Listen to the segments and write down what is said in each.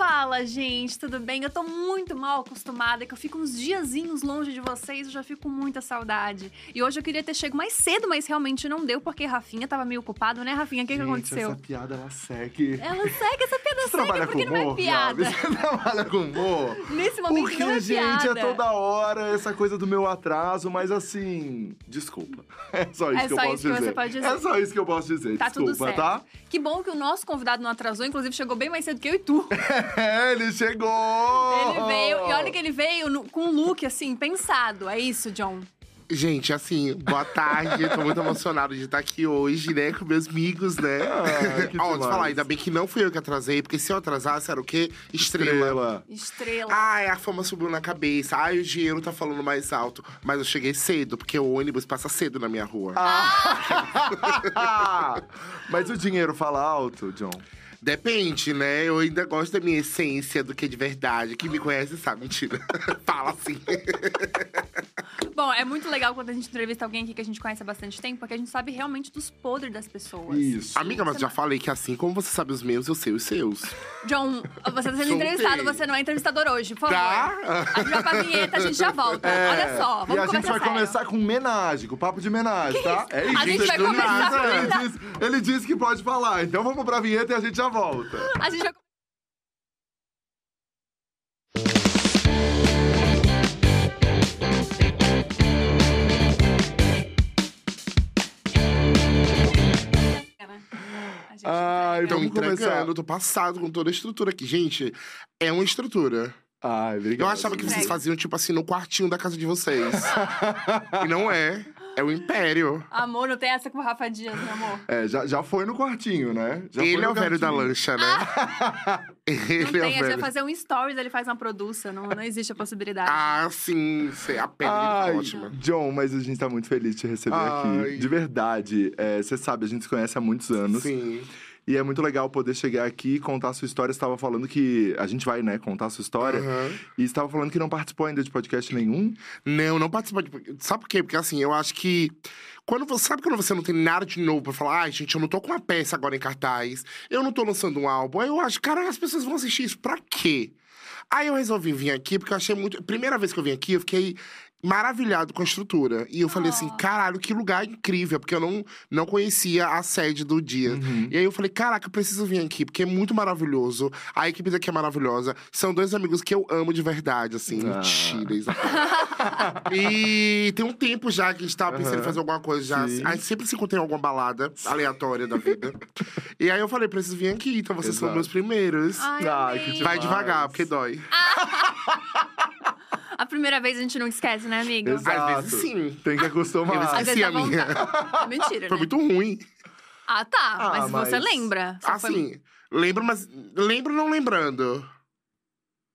Fala, gente, tudo bem? Eu tô muito mal acostumada, que eu fico uns diazinhos longe de vocês, eu já fico com muita saudade. E hoje eu queria ter chego mais cedo, mas realmente não deu, porque Rafinha tava meio ocupado, né, Rafinha? O que, que Gente, aconteceu? Essa piada, ela segue. Ela segue, essa piada Você segue, porque com não é humor, piada. Você trabalha com humor? Nesse momento Porque, não é gente, piada. é toda hora essa coisa do meu atraso, mas assim, desculpa. É só isso É que eu só posso isso que dizer. você pode dizer. É só isso que eu posso dizer. Tá tudo desculpa, certo. tá? Que bom que o nosso convidado não atrasou, inclusive chegou bem mais cedo que eu e tu. É, ele chegou! Ele veio, e olha que ele veio no- com um look, assim, pensado. É isso, John? Gente, assim, boa tarde. Tô muito emocionado de estar aqui hoje, né, com meus amigos, né? Ah, que Ó, deixa eu demais. falar, ainda bem que não fui eu que atrasei, porque se eu atrasasse era o quê? Estrela. Estrela. Ai, a fama subiu na cabeça. Ai, o dinheiro tá falando mais alto. Mas eu cheguei cedo, porque o ônibus passa cedo na minha rua. Ah! mas o dinheiro fala alto, John? Depende, né? Eu ainda gosto da minha essência do que de verdade. Quem me conhece sabe, mentira. Fala assim. Bom, é muito legal quando a gente entrevista alguém aqui que a gente conhece há bastante tempo, porque a gente sabe realmente dos podres das pessoas. Isso. Amiga, mas Você já não- falei que assim como você sabe os meus, eu sei os seus. John, você tá sendo entrevistado, você não é entrevistador hoje, por favor. Tá? A gente vai pra vinheta, a gente já volta. Olha só, vamos É. e a gente vai sério. começar com homenagem, com papo de homenagem, tá? É isso. A gente vai começar. Ele disse, ele disse que pode falar, então vamos pra vinheta e a gente já volta. A gente vai A gente Ai. Tô Vamos começar. entregando, tô passado com toda a estrutura aqui. Gente, é uma estrutura. Ai, obrigado. Eu achava que vocês faziam, tipo assim, no quartinho da casa de vocês. e não é. É o império. Amor, não tem essa com o Rafa Dias, meu amor. É, já, já foi no quartinho, né? Já Ele foi é o velho da lancha, né? Ele Não é tem, o a gente vai velho. fazer um stories, ele faz uma produção. Não, não existe a possibilidade. Ah, sim. sei, A pele Ai, tá ótima. John, mas a gente tá muito feliz de te receber Ai. aqui. De verdade. é, Você sabe, a gente se conhece há muitos anos. Sim. E é muito legal poder chegar aqui e contar a sua história. Você estava falando que. A gente vai, né, contar a sua história. Aham. E estava falando que não participou ainda de podcast nenhum. Não, não participa de. Sabe por quê? Porque assim, eu acho que. Quando você sabe quando você não tem nada de novo pra falar, ai, gente, eu não tô com uma peça agora em cartaz, eu não tô lançando um álbum. Aí eu acho, cara, as pessoas vão assistir isso pra quê? Aí eu resolvi vir aqui, porque eu achei muito. Primeira vez que eu vim aqui, eu fiquei maravilhado com a estrutura. E eu falei assim, Oh. caralho, que lugar incrível, porque eu não, não conhecia a sede do dia. Uhum. E aí eu falei, caraca, eu preciso vir aqui, porque é muito maravilhoso. A equipe daqui é maravilhosa. São dois amigos que eu amo de verdade, assim. Ah. Mentira. E tem um tempo já que a gente tava pensando em Aham. fazer alguma coisa já. Sim. A gente sempre se encontra em alguma balada aleatória da vida. e aí eu falei, preciso vir aqui, então vocês são Exato. meus primeiros. Ai, Ai, que Vai devagar, porque dói. A primeira vez a gente não esquece, né, amigo? Exato. Às vezes sim. Tem que acostumar. Eu Às esqueci vezes a minha. vontade. É mentira, Foi né? muito ruim. Ah, tá. Ah, mas, você mas- lembra. Só foi- Assim, lembro, mas. Lembro não lembrando.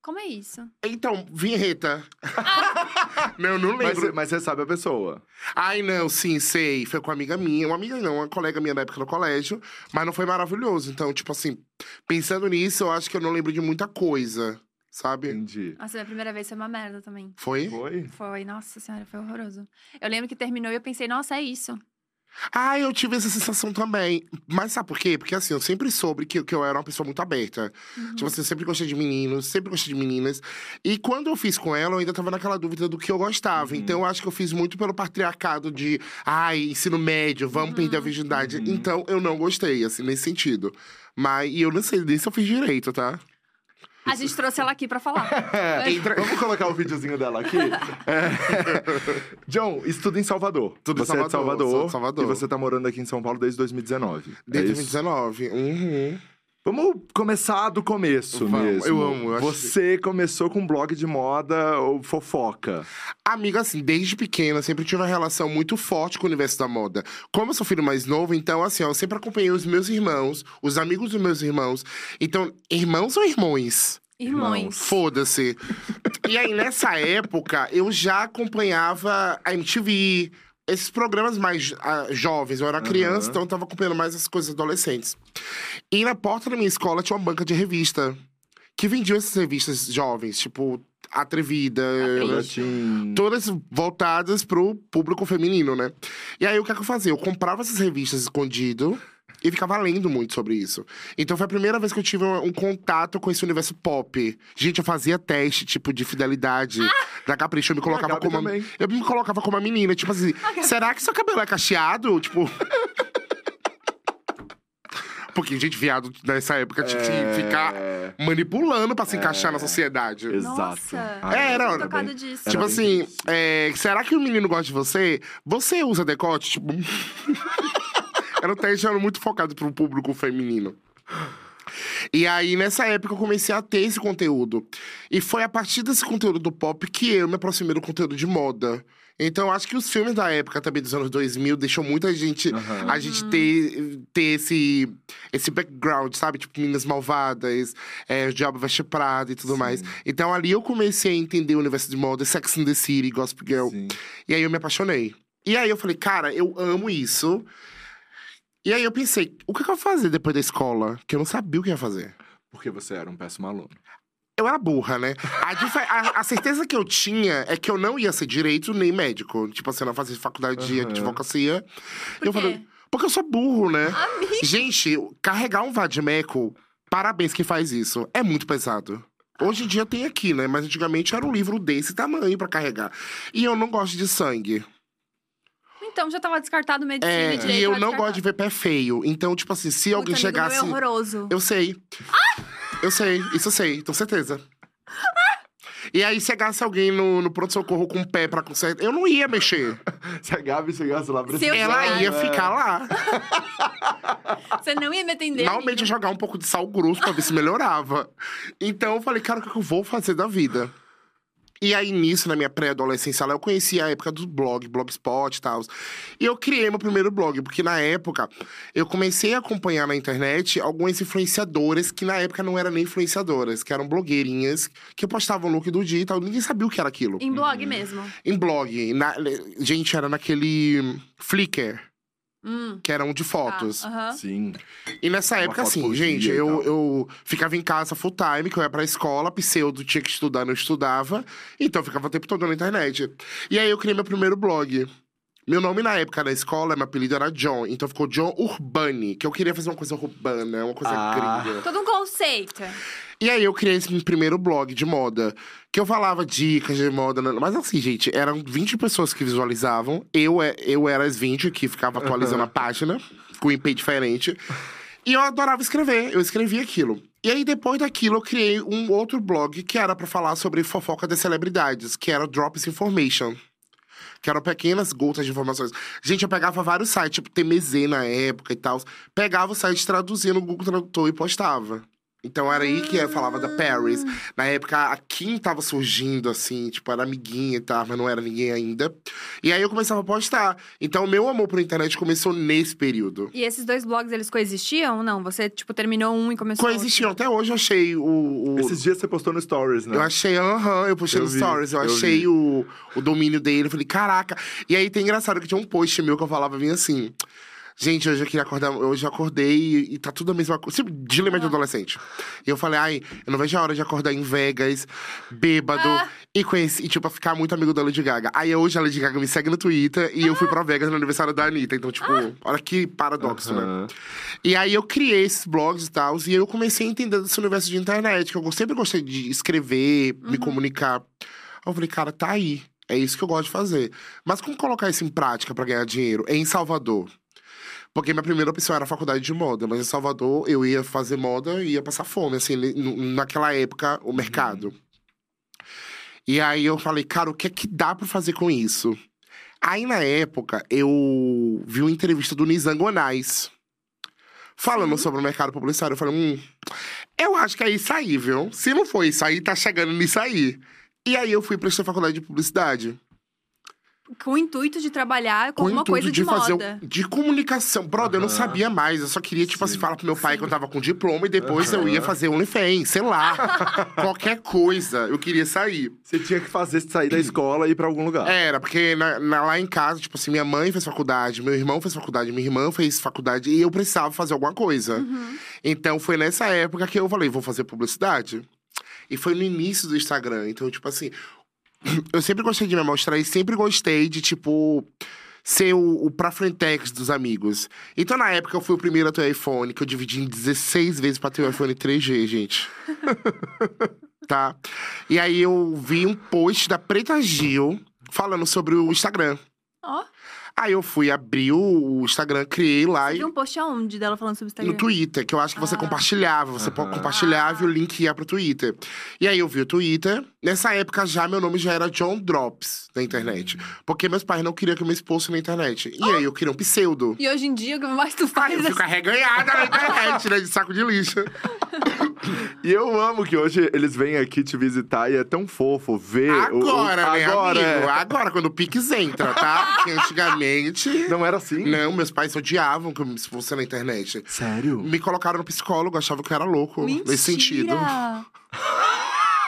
Como é isso? Então, vinheta. não, não Mas, lembro. mas você sabe a pessoa. Ai, não, sim, sei. Foi com uma amiga minha. Uma amiga não, uma colega minha da época no colégio. Mas não foi maravilhoso. Então, tipo assim, pensando nisso, eu acho que eu não lembro de muita coisa, sabe? Entendi. Nossa, minha primeira vez foi uma merda também. Foi? Foi? Foi, nossa senhora, foi horroroso. Eu lembro que terminou e eu pensei, nossa, é isso. Ah, eu tive essa sensação também. Mas sabe por quê? Porque assim, eu sempre soube que, que eu era uma pessoa muito aberta. Tipo assim, eu sempre gostei de meninos, sempre gostei de meninas. E quando eu fiz com ela, eu ainda tava naquela dúvida do que eu gostava. Então eu acho que eu fiz muito pelo patriarcado de, ai, ensino médio, vamos perder a virgindade. Então eu não gostei, assim, nesse sentido. Mas, e eu não sei nem se eu fiz direito, tá? A gente trouxe ela aqui pra falar. É, Entra- Vamos colocar o videozinho dela aqui? É. John, estuda em Salvador. Tudo em você é de Salvador, Salvador. sou de Salvador. E você tá morando aqui em São Paulo desde 2019. Desde é isso? 2019. Uhum. Vamos começar do começo Vamos, mesmo. eu amo, eu acho Você começou com um blog de moda ou fofoca? Amiga, assim, desde pequena, sempre tive uma relação muito forte com o universo da moda. Como eu sou filho mais novo, então, assim, ó, eu sempre acompanhei os meus irmãos, os amigos dos meus irmãos. Então, irmãos ou irmãos? Irmãos. Foda-se. e aí, nessa época, eu já acompanhava a MTV, esses programas mais ah, jovens. Eu era criança, Aham. então eu tava acompanhando mais as coisas adolescentes. E na porta da minha escola tinha uma banca de revista. Que vendiam essas revistas jovens, tipo, Atrevida. Latim. todas voltadas pro público feminino, né? E aí, o que é que eu fazia? Eu comprava essas revistas escondido E ficava lendo muito sobre isso. Então foi a primeira vez que eu tive um, um contato com esse universo pop. Gente, eu fazia teste, tipo, de fidelidade da Capricho. Eu me colocava como. também. Eu me colocava como uma menina, tipo assim, será que seu cabelo é cacheado? Tipo. Porque, gente, viado nessa época tinha que É. ficar manipulando pra se encaixar na sociedade. Exato. Nossa, Ah, É, era- tô era bem- disso. Era Tipo bem assim, é, será que o menino gosta de você? Você usa decote? Tipo. Era um teste era muito focado pro público feminino. E aí, nessa época, eu comecei a ter esse conteúdo. E foi a partir desse conteúdo do pop que eu me aproximei do conteúdo de moda. Então, eu acho que os filmes da época também dos anos 2000 deixou muita gente. Aham. A gente ter, ter esse, esse background, sabe? Tipo, Meninas Malvadas, é, o Diabo Veste Prada e tudo Sim. mais. Então, ali eu comecei a entender o universo de moda, Sex and the City, Gossip Girl. Sim. E aí eu me apaixonei. E aí eu falei, cara, eu amo isso. E aí eu pensei, o que, eu vou fazer depois da escola? Que eu não sabia o que ia fazer. Porque você era um péssimo aluno. Eu era burra, né? A, a- a certeza que eu tinha é que eu não ia ser direito nem médico. Tipo assim, eu não fazer faculdade de Aham. advocacia. Por eu quê? falei, porque eu sou burro, né? Amiga. Gente, carregar um vadimeco, parabéns que faz isso. É muito pesado. Hoje em dia tem aqui, né? Mas antigamente era um livro desse tamanho pra carregar. E eu não gosto de sangue. Então já tava descartado medicina É, e direito. e eu não gosto de ver pé feio. Então, tipo assim, se alguém Puta, amigo meu chegasse. É horroroso. Eu sei. Eu sei, isso eu sei, tenho certeza. E aí, chegasse alguém no, no pronto-socorro com o pé pra consertar, eu não ia mexer. Se a Gabi chegasse lá Se eu Ela chegasse- ia ficar lá. Você não ia me atender. Normalmente amiga. jogar um pouco de sal grosso pra ver se melhorava. Então eu falei, cara, o que que eu vou fazer da vida? E aí, nisso, na minha pré-adolescência, lá, eu conheci a época dos blogs, blogspot e tal. E eu criei meu primeiro blog, porque na época eu comecei a acompanhar na internet algumas influenciadoras que na época não eram nem influenciadoras, que eram blogueirinhas, que postavam look do dia e tal. Ninguém sabia o que era aquilo. Em blog mesmo. Em blog. na- gente, era naquele Flickr, Hum. que era um de fotos. aham. Sim. E nessa Uma época, assim, gente, eu, eu ficava em casa full time, que eu ia pra escola, pseudo, tinha que estudar, não estudava. Então eu ficava o tempo todo na internet. E aí eu criei meu primeiro blog. Meu nome na época na escola, meu apelido era John, então ficou John Urbani, que eu queria fazer uma coisa urbana, uma coisa Ah. gringa. Todo um conceito. E aí eu criei esse primeiro blog de moda, que eu falava dicas de moda, né? mas assim, gente, eram 20 pessoas que visualizavam, eu, é- eu era as 20 que ficava atualizando a página, com um IP diferente. E eu adorava escrever, eu escrevia aquilo. E aí, depois daquilo, eu criei um outro blog que era pra falar sobre fofoca das celebridades, que era Drops Information. Que eram pequenas gotas de informações. Gente, eu pegava vários sites, tipo TMZ na época e tal. Pegava o site, traduzia no Google Tradutor e postava. Então era aí que eu falava da Paris. Na época, a Kim tava surgindo, assim, tipo, era amiguinha e tal, mas não era ninguém ainda. E aí eu começava a postar. Então, o meu amor por internet começou nesse período. E esses dois blogs, eles coexistiam ou não? Você, tipo, terminou um e começou Coexistiam. Até hoje eu achei o. o- Esses dias você postou no Stories, né? Eu achei, aham, eu postei Eu no vi, Stories, eu, eu achei vi. o, o domínio dele, eu falei, caraca. E aí tem engraçado que tinha um post meu que eu falava bem assim. Gente, hoje eu queria acordar, hoje eu acordei e, e tá tudo a mesma coisa. Tipo, dilema de Ah. adolescente. E eu falei, ai, eu não vejo a hora de acordar em Vegas, bêbado, Ah. e conheci, e, tipo, ficar muito amigo da Lady Gaga. Aí hoje a Lady Gaga me segue no Twitter e eu fui pra Vegas no aniversário da Anitta. Então, tipo, olha que paradoxo, né? E aí eu criei esses blogs e tal, e eu comecei a entender desse universo de internet, que eu sempre gostei de escrever, me comunicar. Aí eu falei, cara, tá aí. É isso que eu gosto de fazer. Mas como colocar isso em prática pra ganhar dinheiro? É em Salvador. Porque minha primeira opção era a faculdade de moda, mas em Salvador eu ia fazer moda e ia passar fome, assim, naquela época, o mercado. E aí eu falei, cara, o que é que dá pra fazer com isso? Aí na época eu vi uma entrevista do Nizam Gonais falando sobre o mercado publicitário. Eu falei, hum, eu acho que é isso aí, viu? Se não for isso aí, tá chegando nisso aí. E aí eu fui prestar faculdade de publicidade. Com o intuito de trabalhar com, Com alguma coisa de, de fazer moda. o- de comunicação. Brother, eu não sabia mais. Eu só queria, tipo assim, Sim. falar pro meu pai que eu tava com diploma e depois eu Aham. ia fazer OnlyFans, sei lá. Qualquer coisa. Eu queria sair. Você tinha que fazer sair da escola e ir pra algum lugar. Era, porque na- na- lá em casa, tipo assim, minha mãe fez faculdade, meu irmão fez faculdade, minha irmã fez faculdade e eu precisava fazer alguma coisa. Uhum. Então foi nessa época que eu falei, vou fazer publicidade. E foi no início do Instagram. Então, tipo assim, eu sempre gostei de me mostrar e sempre gostei de, tipo, ser o, o pra frentex dos amigos. Então, na época, eu fui o primeiro a ter o iPhone, que eu dividi em 16 vezes pra ter o iPhone 3G, gente. tá? E aí eu vi um post da Preta Gil falando sobre o Instagram. Ó, Aí eu fui abrir o Instagram, criei lá e um post aonde dela falando sobre o Instagram? no Twitter, que eu acho que você Ah. compartilhava. Você pode Aham. compartilhava e o link ia pro Twitter. E aí eu vi o Twitter. Nessa época já meu nome já era John Drops na internet. Porque meus pais não queriam que eu me expôsse na internet. E aí eu queria um pseudo. E hoje em dia, o que mais tu Aí faz eu fico arreganhada na internet, né? De saco de lixo. E eu amo que hoje eles vêm aqui te visitar e é tão fofo ver. o- o- Agora, né, agora, amigo? é. Agora, quando o Pix entra, tá? Porque antigamente. Não era assim? Não, meus pais odiavam que eu me na internet. Sério? Me colocaram no psicólogo, achavam que eu era louco nesse sentido.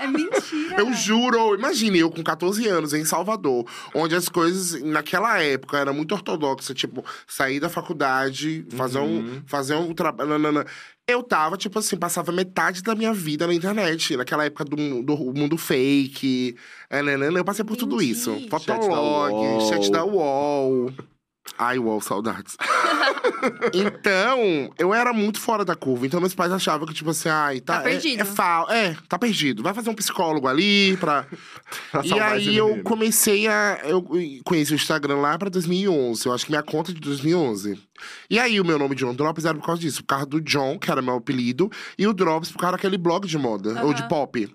É mentira. Eu juro, imagine eu com 14 anos em Salvador, onde as coisas naquela época era muito ortodoxa, tipo, sair da faculdade, fazer um fazer um trabalho, eu tava tipo assim, passava metade da minha vida na internet, naquela época do, do mundo fake, é, nanana, eu passei por tudo Entendi. isso. Chat da Fotolog, UOL. chat da UOL. Ai, UOL, saudades. então, eu era muito fora da curva. Então, meus pais achavam que, tipo assim, ai, tá. Tá perdido. É, é, fa- é, tá perdido. Vai fazer um psicólogo ali pra. Pra e aí esse eu menino. comecei a. Eu conheci o Instagram lá pra 2011. Eu acho que minha conta é de 2011. E aí o meu nome John Drops era por causa disso. Por causa do John, que era meu apelido, e o Drops por causa daquele blog de moda, ou de pop.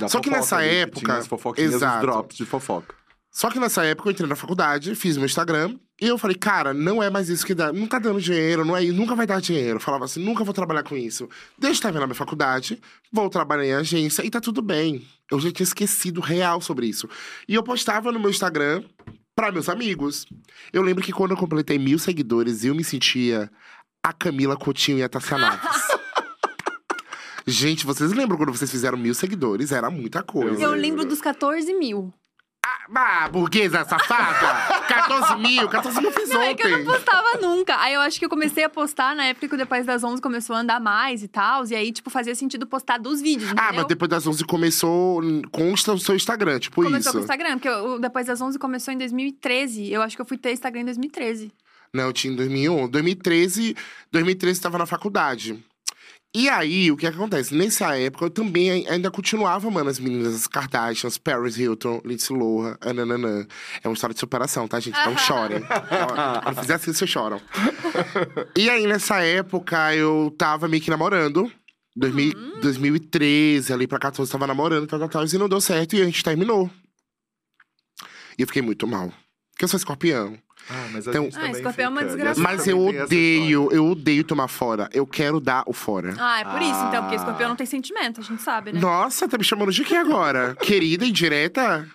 Da Só que nessa ali, época- Tinha as fofoquinhas, Exato. os drops de fofoca. Só que nessa época eu entrei na faculdade, fiz meu Instagram, e eu falei, cara, não é mais isso que dá. Não tá dando dinheiro, não é isso, nunca vai dar dinheiro. Eu falava assim, nunca vou trabalhar com isso. Deixa eu terminar minha faculdade, vou trabalhar em agência e tá tudo bem. Eu já tinha esquecido real sobre isso. E eu postava no meu Instagram pra meus amigos. Eu lembro que quando eu completei mil seguidores, eu me sentia a Camila Coutinho e a Tassia Naves. Gente, vocês lembram quando vocês fizeram mil seguidores? Era muita coisa. Eu lembro dos 14 mil. Ah, burguesa safada! 14 mil, 14 mil fiz Não, é que eu ontem. não postava nunca. Aí eu acho que eu comecei a postar na época que o Depois das 11 começou a andar mais e tal. E aí, tipo, fazia sentido postar dos vídeos, entendeu? Ah, mas depois das 11 começou. Consta o seu Instagram, tipo Começou isso. com o Instagram, porque o Depois das 11 começou em 2013. Eu acho que eu fui ter Instagram em 2013. Não, eu tinha em 2011. 2013, 2013 tava na faculdade. E aí, o que, acontece? Nessa época, eu também ai- ainda continuava, mano, as meninas, as Kardashians, Paris Hilton, Lindsay Lohan, ananana. É uma história de superação, tá, gente? Então chorem. Quando fizer assim, vocês choram. e aí, nessa época, eu tava meio que namorando. 2000, 2013, ali pra 14, tava namorando, tal, tal, tal, e não deu certo, e a gente terminou. E eu fiquei muito mal. Porque eu sou escorpião. Ah, mas a Então- gente Ah, também escorpião é uma desgraça. Mas eu odeio, eu odeio tomar fora. Eu quero dar o fora. Ah, é por isso, então, porque Ah. escorpião não tem sentimento, a gente sabe, né? Nossa, tá me chamando de quê agora? Querida indireta?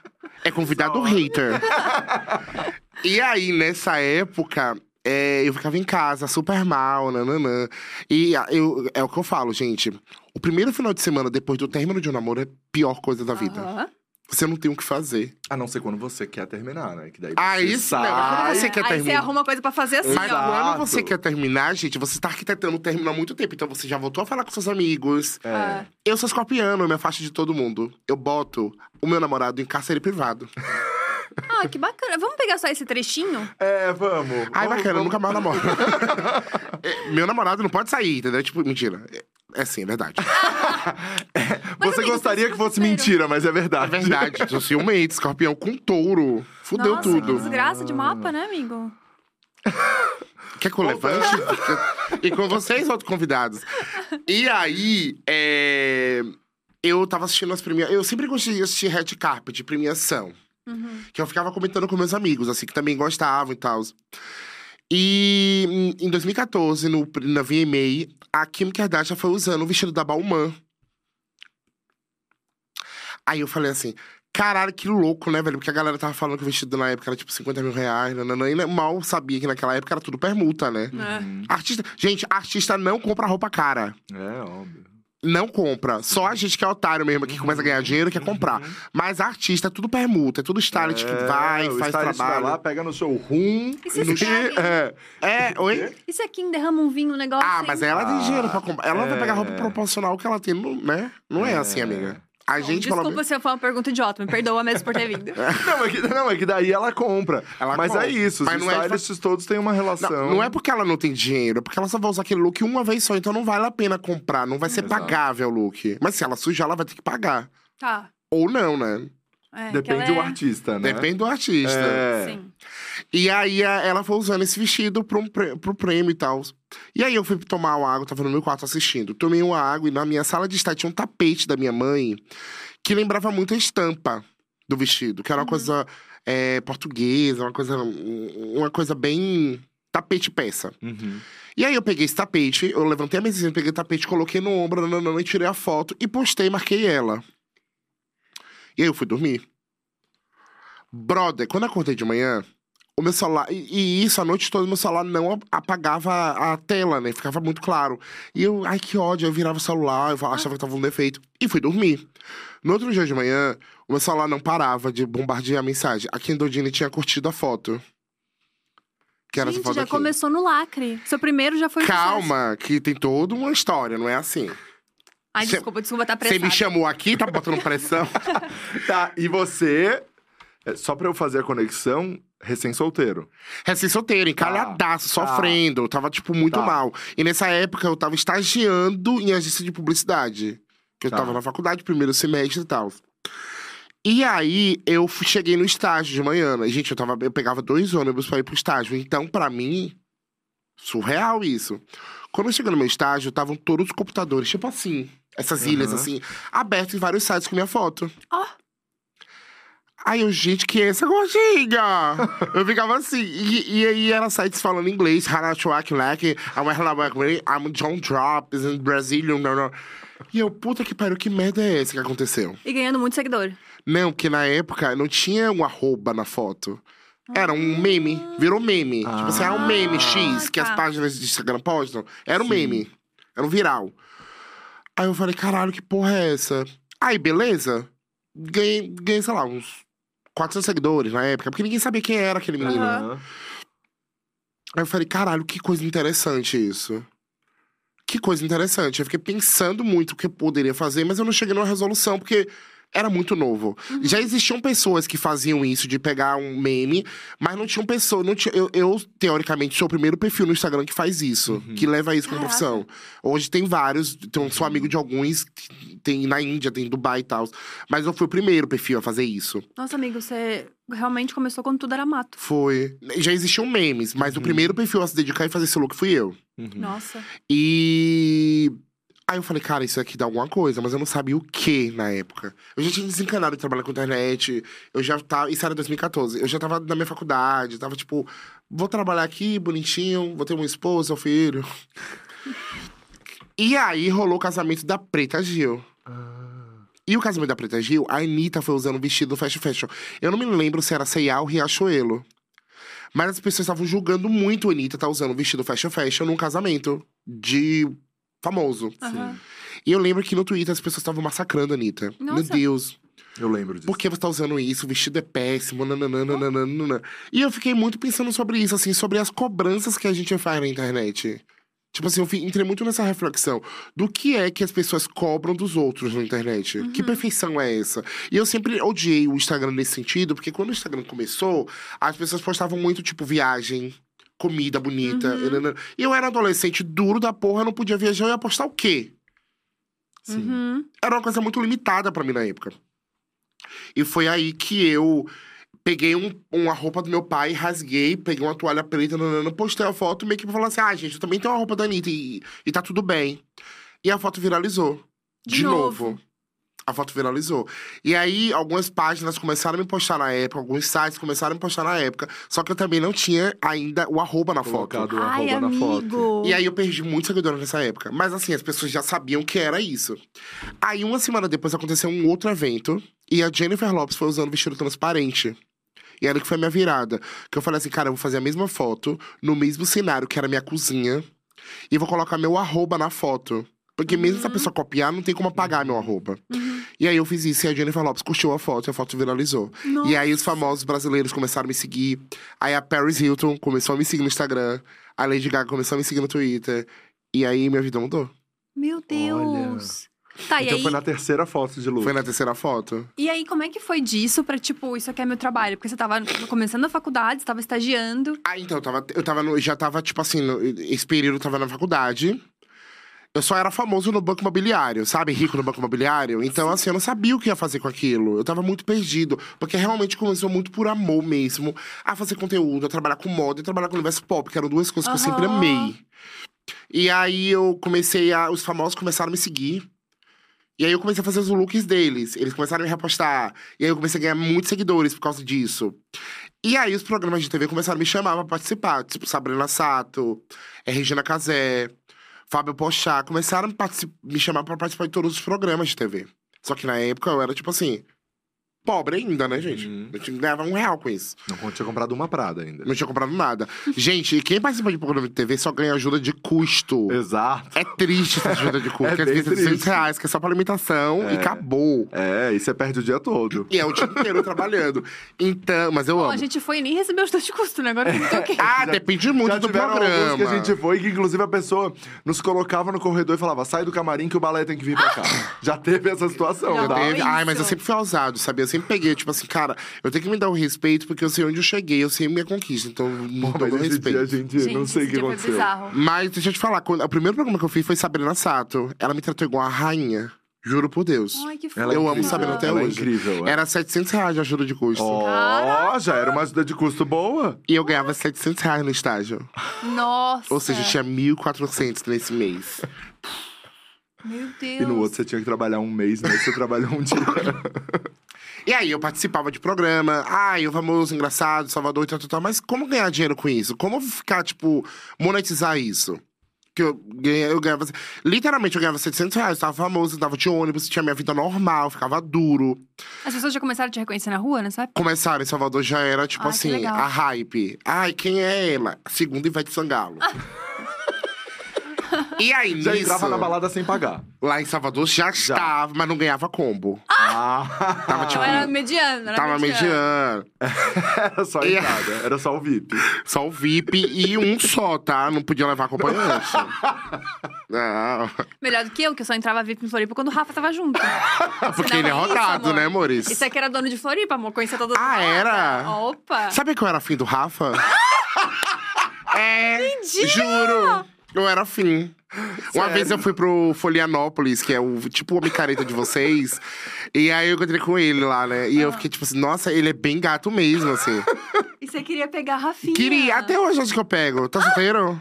É convidado hater. e aí, nessa época, é, eu ficava em casa, super mal, nananã. E eu, é o que eu falo, gente. O primeiro final de semana depois do término de um namoro é a pior coisa da vida. Aham. Você não tem o que fazer. A não ser quando você quer terminar, né? Que daí Ah, você isso não, mas sai... quando você quer Aí você terminar. arruma coisa pra fazer assim, Mas ó. quando você quer terminar, gente, você tá arquitetando o término há muito tempo. Então você já voltou a falar com seus amigos. É. Ah. Eu sou escorpiano, eu me afasto de todo mundo. Eu boto o meu namorado em cárcere privado. Ah, que bacana. Vamos pegar só esse trechinho? É, vamos. Ai, vamos, bacana, vamos. nunca mais namoro. É, meu namorado não pode sair, entendeu? Tipo, mentira. É, é sim, é verdade. Você amigo, gostaria que fosse mentira, mas é É verdade. verdade. Sou ciumento, escorpião com touro. Fudeu Nossa, tudo. que desgraça de mapa, né, amigo? Quer que eu levante? e com vocês, outros convidados. E aí, é, eu tava assistindo as premiações. Eu sempre gostei de assistir Red Carpet, premiação. Uhum. Que eu ficava comentando com meus amigos, assim, que também gostavam e tal. E em- em 2014, no, na VMA, a Kim Kardashian foi usando o vestido da Balmain. Aí eu falei assim, caralho, que louco, né, velho? Porque a galera tava falando que o vestido na época era tipo 50 mil reais, nananã, e mal sabia que naquela época era tudo permuta, né? É. Artista. Gente, artista não compra roupa cara. É, óbvio. Não compra. Só a gente que é otário mesmo, que começa a ganhar dinheiro, quer comprar. Mas artista é tudo permuta, é tudo stylist que vai, o faz trabalho. vai lá, pega no showroom. E se no você che- sabe? é. É, oi? E se a Kim derrama um vinho, um negócio Ah, assim? mas ela tem dinheiro pra comprar. Ela vai pegar roupa é. proporcional que ela tem, não- né? Não é, assim, amiga. A gente, pelo Desculpa menos. se foi uma pergunta idiota, me perdoa mesmo por ter vindo. Não, é que, não, é que daí ela compra. Ela Mas compra. é isso, os Mas não é- stylists todos têm uma relação. Não, não é porque ela não tem dinheiro, é porque ela só vai usar aquele look uma vez só, então não vale a pena comprar, não vai ser Exato. pagável o look. Mas se ela sujar, ela vai ter que pagar. Tá. Ou não, né? É, Depende do é- artista, né? Depende do artista. É. Sim. E aí a- ela foi usando esse vestido pro, um prê- pro prêmio e tal. E aí eu fui tomar uma água, tava no meu quarto assistindo. Tomei uma água e na minha sala de estar tinha um tapete da minha mãe que lembrava muito a estampa do vestido, que era uma coisa é, portuguesa, uma coisa, uma coisa bem tapete peça. Uhum. E aí eu peguei esse tapete, eu levantei a mesinha, peguei o tapete, coloquei no ombro, nananana, e tirei a foto e postei, marquei ela. E aí eu fui dormir. Brother, quando eu acordei de manhã, o meu celular. E, e isso, a noite toda, meu celular não apagava a tela, né? Ficava muito claro. E eu, ai que ódio, eu virava o celular, eu achava que tava um defeito. E fui dormir. No outro dia de manhã, o meu celular não parava de bombardear a mensagem. A Kendodine tinha curtido a foto. Que era essa Gente, foto já aqui. começou no lacre. Seu primeiro já foi. Calma, que tem toda uma história, não é assim. Ai, Cê- desculpa, desculpa, tá Você apressado. me chamou aqui, tá botando pressão. Tá, e você, é, só pra eu fazer a conexão, recém-solteiro. Recém-solteiro, encalhadaço, Tá. sofrendo. Tava, tipo, muito Tá. mal. E nessa época eu tava estagiando em agência de publicidade. Que eu Tá. tava na faculdade, primeiro semestre e tal. E aí eu cheguei no estágio de manhã. né? Gente, eu, tava, eu pegava dois ônibus pra ir pro estágio. Então, pra mim, surreal isso. Quando eu cheguei no meu estágio, estavam todos os computadores, tipo assim, essas ilhas Aham. assim, abertos em vários sites com minha foto. Ó. Aí eu, gente, que é essa gordinha? eu ficava assim. E, e aí era sites falando inglês. I'm I'm John Drop, is in Brazilian. não, não. E eu, puta que pariu, que merda é essa que aconteceu? E ganhando muito seguidor. Não, porque na época não tinha um arroba na foto. Era um meme, virou meme. Tipo assim, era um meme Ah, X que tá. as páginas de Instagram postam. Era um Sim. meme. Era um viral. Aí eu falei, caralho, que porra é essa? Aí, beleza. Ganhei, ganhei sei lá, uns 400 seguidores na época, porque ninguém sabia quem era aquele menino. Aham. Aí eu falei, caralho, que coisa interessante isso. Que coisa interessante. Eu fiquei pensando muito o que eu poderia fazer, mas eu não cheguei numa resolução, porque era muito novo. Já existiam pessoas que faziam isso, de pegar um meme, mas não tinham pessoas. Não tinha, eu, eu, teoricamente, sou o primeiro perfil no Instagram que faz isso, que leva isso como Caraca. profissão. Hoje tem vários, então, sou amigo de alguns, tem na Índia, tem em Dubai e tal. Mas eu fui o primeiro perfil a fazer isso. Nossa, amigo, você realmente começou quando tudo era mato. Foi. Já existiam memes, mas o primeiro perfil a se dedicar e fazer esse look fui eu. Uhum. Nossa. E. Aí eu falei, cara, isso aqui dá alguma coisa, mas eu não sabia o que na época. Eu já tinha desencanado de trabalhar com internet, eu já tava. Isso era 2014. Eu já tava na minha faculdade, tava tipo, vou trabalhar aqui bonitinho, vou ter uma esposa, um filho. e aí rolou o casamento da Preta Gil. E o casamento da Preta Gil, a Anitta foi usando o vestido fashion fashion. Eu não me lembro se era C&A ou Riachuelo. Mas as pessoas estavam julgando muito a Anitta tá usando o vestido fashion fashion num casamento de famoso. Aham. E eu lembro que no Twitter as pessoas estavam massacrando a Anitta. Meu Nossa. Deus, Eu lembro disso. por que você tá usando isso? O vestido é péssimo, nananana. E eu fiquei muito pensando sobre isso, assim, sobre as cobranças que a gente faz na internet. Tipo assim, eu entrei muito nessa reflexão do que é que as pessoas cobram dos outros na internet. Que perfeição é essa? E eu sempre odiei o Instagram nesse sentido, porque quando o Instagram começou, as pessoas postavam muito, tipo, viagem, comida bonita. E eu era adolescente duro da porra, eu não podia viajar, eu ia postar o quê? Uhum. era uma coisa muito limitada pra mim na época. E foi aí que eu peguei um- uma roupa do meu pai, rasguei, peguei uma toalha preta, nanana, postei a foto meio que falar assim: ah, gente, eu também tenho uma roupa da Anitta e, e tá tudo bem. E a foto viralizou. De De, novo. novo. A foto viralizou. E aí, algumas páginas começaram a me postar na época, alguns sites começaram a me postar na época. Só que eu também não tinha ainda o arroba na foto. Colocado o Ai, arroba na foto. E aí eu perdi muitos seguidores nessa época. Mas assim, as pessoas já sabiam que era isso. Aí uma semana depois aconteceu um outro evento e a Jennifer Lopes foi usando vestido transparente. E era que foi a minha virada. Que eu falei assim, cara, eu vou fazer a mesma foto, no mesmo cenário, que era a minha cozinha, e vou colocar meu arroba na foto. Porque mesmo se a pessoa copiar, não tem como apagar meu arroba. E aí eu fiz isso e a Jennifer Lopes curtiu a foto e a foto viralizou. E aí os famosos brasileiros começaram a me seguir. Aí a Paris Hilton começou a me seguir no Instagram. A Lady Gaga começou a me seguir no Twitter. E aí minha vida mudou. Meu Deus. Tá, e Então aí, foi na terceira foto de look. Foi na terceira foto. e aí, como é que foi disso pra, tipo, isso aqui é meu trabalho? Porque você tava começando a faculdade, você tava estagiando. Ah, então, eu tava, eu tava no, já tava, tipo assim, no- esse período eu tava na faculdade. Eu só era famoso no banco imobiliário, sabe? Rico no banco imobiliário. Então, assim, eu não sabia o que ia fazer com aquilo. Eu tava muito perdido. Porque realmente começou muito por amor mesmo a fazer conteúdo, a trabalhar com moda e trabalhar com o universo pop, que eram duas coisas que eu sempre amei. E aí eu comecei a. Os famosos começaram a me seguir. E aí eu comecei a fazer os looks deles. Eles começaram a me repostar. E aí eu comecei a ganhar muitos seguidores por causa disso. E aí os programas de TV começaram a me chamar pra participar. Tipo, Sabrina Sato, eh, Regina Casé, Fábio Pochá. Começaram a me, me chamar pra participar de todos os programas de TV. Só que na época eu era, tipo assim, pobre ainda, né, gente? Uhum. Eu tinha, ganhava um real com isso. Não tinha comprado uma Prada ainda. Não tinha comprado nada. gente, quem participa de programa de TV só ganha ajuda de custo. Exato. É triste essa ajuda de custo, É que às vezes é 200 triste. reais, que é só pra alimentação e É. acabou. É, e você perde o dia todo. E é o dia inteiro trabalhando. Então, mas eu Bom, amo. a gente foi e nem recebeu o de custo, né? Agora eu me toquei. Ah, Já- depende muito Já do programa. que a gente foi, que inclusive a pessoa nos colocava no corredor e falava: sai do camarim que o balé tem que vir pra cá. Já teve essa situação, Já tá? teve. Ai, mas eu sempre fui ousado, sabia? Eu sempre peguei, tipo assim, cara, eu tenho que me dar o respeito porque eu sei onde eu cheguei, eu sei minha conquista, então Pô, dou mas esse respeito. dia a gente, Gente, não sei o que aconteceu. Mas deixa eu te falar, quando, o primeiro programa que eu fiz foi Sabrina Sato. Ela me tratou igual a rainha. Juro por Deus. Ai, que é Eu amo. Sabrina até Ela é hoje. incrível. é. Era 700 reais de ajuda de custo. Ó, já era uma ajuda de custo boa. E eu ganhava 700 reais no estágio. Nossa. Ou seja, eu tinha 1.400 nesse mês. Meu Deus. E no outro você tinha que trabalhar um mês, né? Você trabalhou um dia. E aí eu participava de programa, ai, o famoso engraçado, Salvador e tal, tal, tal. Mas como ganhar dinheiro com isso? Como ficar, tipo, monetizar isso? Que eu, ganhei, eu ganhava. Literalmente, eu ganhava 700 reais, tava famoso, tava de ônibus, tinha minha vida normal, ficava duro. As pessoas já começaram a te reconhecer na rua, né? Sabe? Começaram em Salvador já era, tipo Ai, que assim, a hype. Ai, quem é ela? Segunda Ivete Sangalo. e aí, Já nisso, entrava na balada sem pagar. lá em Salvador já, estava, mas não ganhava combo. Ah, Tava, tipo, Então era mediano, era tava mediano. mediano. era só a E- entrada, era só o VIP. Só o VIP e um só, tá? Não podia levar acompanhante. Não. Melhor do que eu, que eu só entrava VIP em Floripa quando o Rafa tava junto. Porque ele é isso, rodado, amor. né, Maurício? Isso aqui era dono de Floripa, amor. Conhecia todo mundo. Ah, era? Opa! Sabe que eu era afim do Rafa? é. Juro. Eu era afim. Uma vez eu fui pro Folianópolis, que é o tipo o micareta de vocês. e aí eu encontrei com ele lá, né? E eu fiquei tipo assim, nossa, ele é bem gato mesmo, assim. E você queria pegar a Rafinha. Queria, até hoje acho que eu pego. Tá solteiro?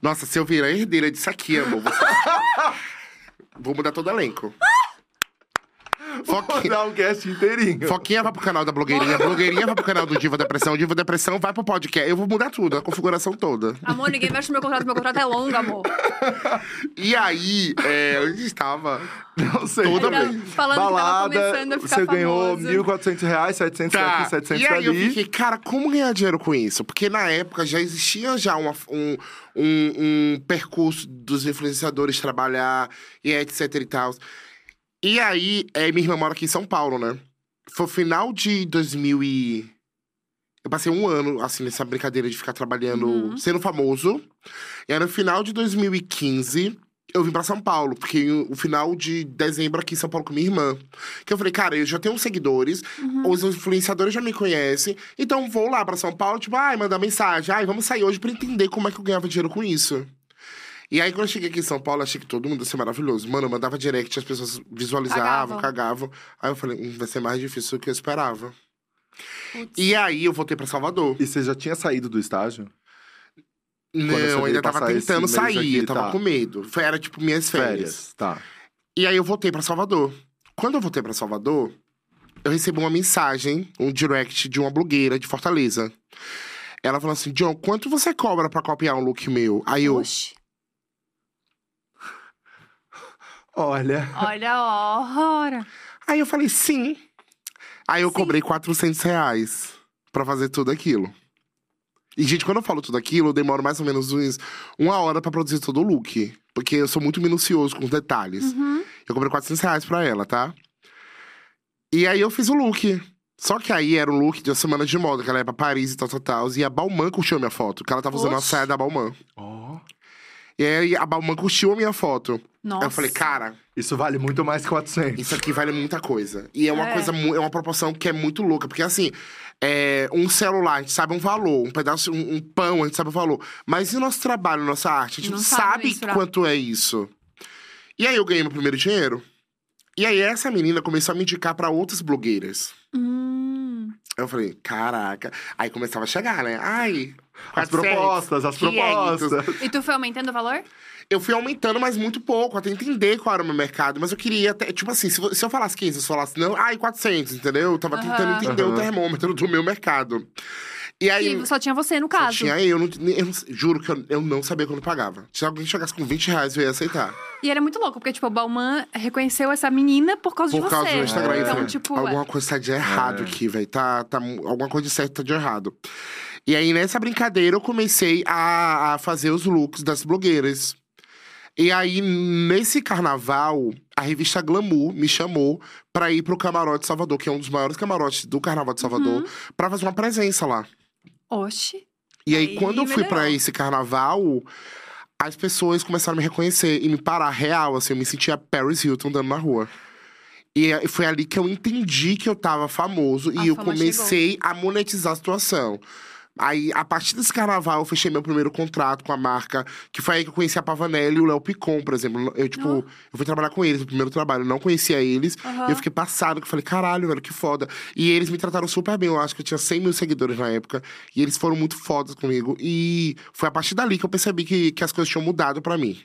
Nossa, se eu virar herdeira disso aqui, amor. Você... Vou mudar todo o elenco. Vou Foquinha, dar um cast inteirinho. Foquinha vai pro canal da blogueirinha, blogueirinha vai pro canal do Diva Depressão, Diva Depressão vai pro podcast. Eu vou mudar tudo, a configuração toda. Amor, ninguém mexe no meu contrato. Meu contrato é longo, amor. E aí, é, onde estava? Não sei. Toda vez. Falando que tava Balada, começando a ficar você ganhou famoso. 1.400 reais, 700 Tá. daqui, 700 E aí eu dali. fiquei, cara, como ganhar dinheiro com isso? Porque na época já existia já uma- um, um, um percurso dos influenciadores trabalhar e etc e tal. E aí, é, minha irmã mora aqui em São Paulo, né? Foi final de 2000 e... Eu passei um ano, assim, nessa brincadeira de ficar trabalhando, Uhum. sendo famoso. E aí, no final de 2015, eu vim pra São Paulo. Porque o final de dezembro aqui em São Paulo com minha irmã. Que eu falei, cara, eu já tenho uns seguidores. Os influenciadores já me conhecem. Então, vou lá pra São Paulo, tipo, ai, mandar mensagem. Ai, vamos sair hoje pra entender como é que eu ganhava dinheiro com isso. E aí, quando eu cheguei aqui em São Paulo, achei que todo mundo ia ser maravilhoso. Mano, eu mandava direct, as pessoas visualizavam, Cagavam. cagavam. Aí eu falei, hum, vai ser mais difícil do que eu esperava. Putz. E aí, eu voltei pra Salvador. E você já tinha saído do estágio? Não, eu ainda tava tentando sair, aqui, eu tava tá. com medo. Foi- Era tipo minhas férias. Tá. E aí eu voltei pra Salvador. Quando eu voltei pra Salvador, eu recebi uma mensagem, um direct de uma blogueira de Fortaleza. Ela falou assim: John, quanto você cobra pra copiar um look meu? Aí eu. Oxi. Olha. Olha a hora. Aí eu falei, sim. Aí eu cobrei 400 reais pra fazer tudo aquilo. E, gente, quando eu falo tudo aquilo, eu demoro mais ou menos uns, uma hora pra produzir todo o look. Porque eu sou muito minucioso com os detalhes. Uhum. Eu cobrei 400 reais pra ela, tá? E aí eu fiz o look. Só que aí era um look de uma semana de moda, que ela ia pra Paris e tal, tal, tal. E a Balmain curtiu a minha foto, que ela tava usando a Oxi. saia da Balmain. Ó. E aí a Balmain curtiu a minha foto. Nossa. Aí eu falei, cara, Isso vale muito mais que 400. isso aqui vale muita coisa. E é uma É. coisa, é uma proporção que é muito louca. Porque assim, é, um celular, a gente sabe um valor. Um pedaço, um, um pão, a gente sabe o valor. Mas e o nosso trabalho, nossa arte? A gente Não não, sabe sabe mensurar. quanto é isso. E aí eu ganhei meu primeiro dinheiro. E aí essa menina começou a me indicar pra outras blogueiras. Hum. Eu falei, caraca. Aí começava a chegar, né? Ai. As 400, propostas, as 500. propostas. E tu foi aumentando o valor? Eu fui aumentando, mas muito pouco, até entender qual era o meu mercado. Mas eu queria até, tipo assim, se, se eu falasse 15, se eu falasse não, ai, 400, entendeu? Eu tava Aham. tentando entender Aham. o termômetro do meu mercado. E aí. E só tinha você, no só caso. tinha eu, não, eu não- juro que eu, eu não sabia quando pagava. Se alguém chegasse com 20 reais, eu ia aceitar. E era muito louco, porque, tipo, o Balmain reconheceu essa menina por causa Por de causa você. do Instagram. É. eu Então, falei, tipo, alguma coisa tá de errado É. aqui, velho. Tá, tá, mu- alguma coisa de certo tá de errado. E aí, nessa brincadeira, eu comecei a, a fazer os looks das blogueiras. E aí, nesse carnaval, a revista Glamour me chamou pra ir pro Camarote de Salvador, que é um dos maiores camarotes do Carnaval de Salvador, pra fazer uma presença lá. Oxe. E aí, Aí quando eu fui pra esse carnaval, as pessoas começaram a me reconhecer e me parar real, assim, eu me sentia Paris Hilton andando na rua. E foi ali que eu entendi que eu tava famoso A e eu comecei a monetizar a situação. Aí, a partir desse carnaval, eu fechei meu primeiro contrato com a marca, que foi aí que eu conheci a Pavanelli e o Léo Picon, por exemplo. Eu, tipo, Oh. eu fui trabalhar com eles, o primeiro trabalho, eu não conhecia eles. Aham. E eu fiquei passado, que eu falei, caralho, velho, que foda. E eles me trataram super bem, eu acho que eu tinha 100 mil seguidores na época. E eles foram muito fodas comigo. E foi a partir dali que eu percebi que, que as coisas tinham mudado pra mim.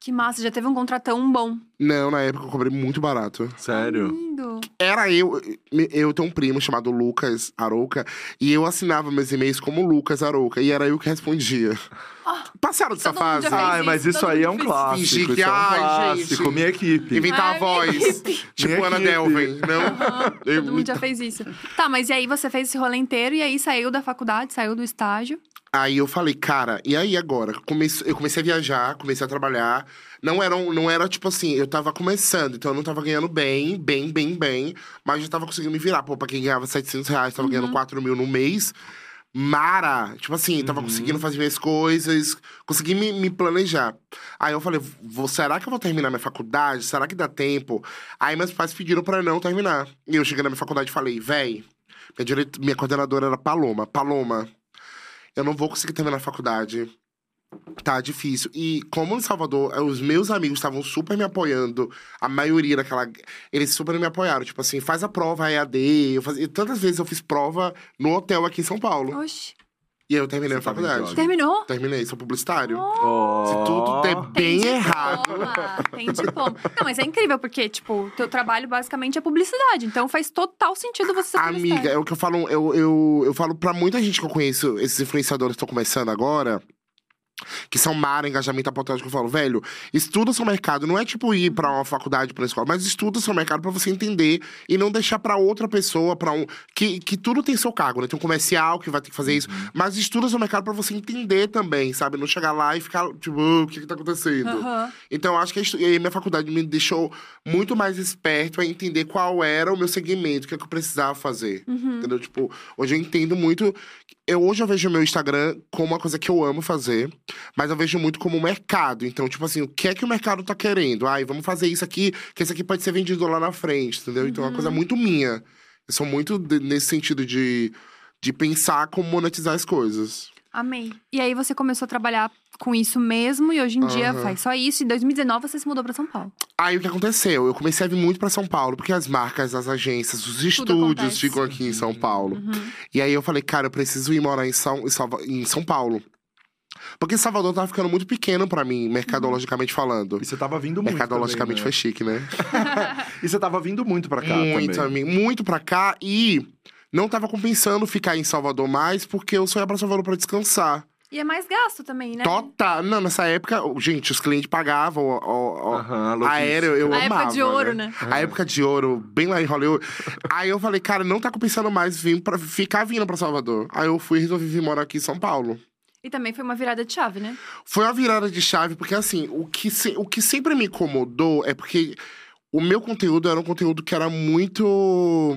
Que massa, já teve um contratão bom. Não, na época eu cobrei muito barato. Sério? Lindo. Era eu. Eu tenho um primo chamado Lucas Arouca. E eu assinava meus e-mails como Lucas Arouca. E era eu que respondia. Passaram dessa fase? Ai, mas isso, isso aí é um clássico. Fingir Isso que, é um ai, clássico. gente. Minha equipe. Inventar a Ai, voz. tipo Minha Ana equipe. Delvin, não? Eu- Todo mundo já fez isso. Tá, mas e aí você fez esse rolê inteiro e aí saiu da faculdade, saiu do estágio. Aí eu falei, cara, e aí agora? Comece- Eu comecei a viajar, comecei a trabalhar. Não era, um- não era tipo assim, eu tava começando, então eu não tava ganhando bem, bem, bem, bem. Mas eu tava conseguindo me virar. Pô, pra quem ganhava 700 reais, tava ganhando 4 mil no mês. Mara! Tipo assim, tava conseguindo fazer minhas coisas, consegui me, me planejar. Aí eu falei, vou, será que eu vou terminar minha faculdade? Será que dá tempo? Aí meus pais pediram pra eu não terminar. E eu cheguei na minha faculdade e falei, véi, minha, direit- minha coordenadora era Paloma. Paloma, eu não vou conseguir terminar a faculdade. Tá difícil. E como em Salvador, eh, os meus amigos estavam super me apoiando, a maioria daquela. Eles super me apoiaram. Tipo assim, faz a prova EAD. Eu fazia, tantas vezes eu fiz prova no hotel aqui em São Paulo. Oxi. E aí eu terminei Você a faculdade. Terminou? Terminei, sou publicitário. Oh. Se tudo der bem Tem errado. Tem diploma. Não, mas é incrível, porque, tipo, teu trabalho basicamente é publicidade. Então faz total sentido você ser Amiga, é o que eu falo, eu, eu, eu falo pra muita gente que eu conheço, esses influenciadores que estão começando agora, que são Mara, engajamento que eu falo, velho, estuda seu mercado. Não é tipo ir pra uma faculdade, pra uma escola, mas estuda seu mercado pra você entender e não deixar pra outra pessoa, para um. Que, que tudo tem seu cargo, né? Tem um comercial que vai ter que fazer isso, mas estuda seu mercado pra você entender também, sabe? Não chegar lá e ficar, tipo, "Ah, o que que tá acontecendo? Aham. Então, eu acho que a estu- aí minha faculdade me deixou muito mais esperto a entender qual era o meu segmento, o que, é que eu precisava fazer. Uhum. Entendeu? Tipo, hoje eu entendo muito. Eu, hoje eu vejo o meu Instagram como uma coisa que eu amo fazer, mas eu vejo muito como um mercado. Então, tipo assim, o que é que o mercado tá querendo? Ai, vamos fazer isso aqui, que isso aqui pode ser vendido lá na frente, entendeu? Então é uma coisa muito minha. Eu sou muito de- nesse sentido de, de pensar como monetizar as coisas. Amei. E aí você começou a trabalhar com isso mesmo e hoje em dia Aham. faz só isso. Em 2019 você se mudou pra São Paulo. Aí o que aconteceu? Eu comecei a vir muito pra São Paulo, porque as marcas, as agências, os estúdios acontece. ficam aqui em São Paulo. Uhum. E aí eu falei, cara, eu preciso ir morar em São, em São Paulo. Porque Salvador tava ficando muito pequeno pra mim, mercadologicamente falando. E você tava vindo muito Mercadologicamente também, foi chique, né? né? E você tava vindo muito pra cá muito, também. amigo. Muito pra cá. E não tava compensando ficar em Salvador mais, porque eu só ia pra Salvador pra descansar. E é mais gasto também, né? Total. Não, nessa época, gente, os clientes pagavam ó, ó, ó, Aham, louquíssimo. aéreo, eu A amava. época de ouro, né? A época de ouro, bem lá em Hollywood. Aí eu falei, cara, não tá compensando mais vir pra, ficar vindo pra Salvador. Aí eu fui e resolvi vir morar aqui em São Paulo. E também foi uma virada de chave, né? Foi uma virada de chave, porque assim, o que, se- o que sempre me incomodou é porque o meu conteúdo era um conteúdo que era muito.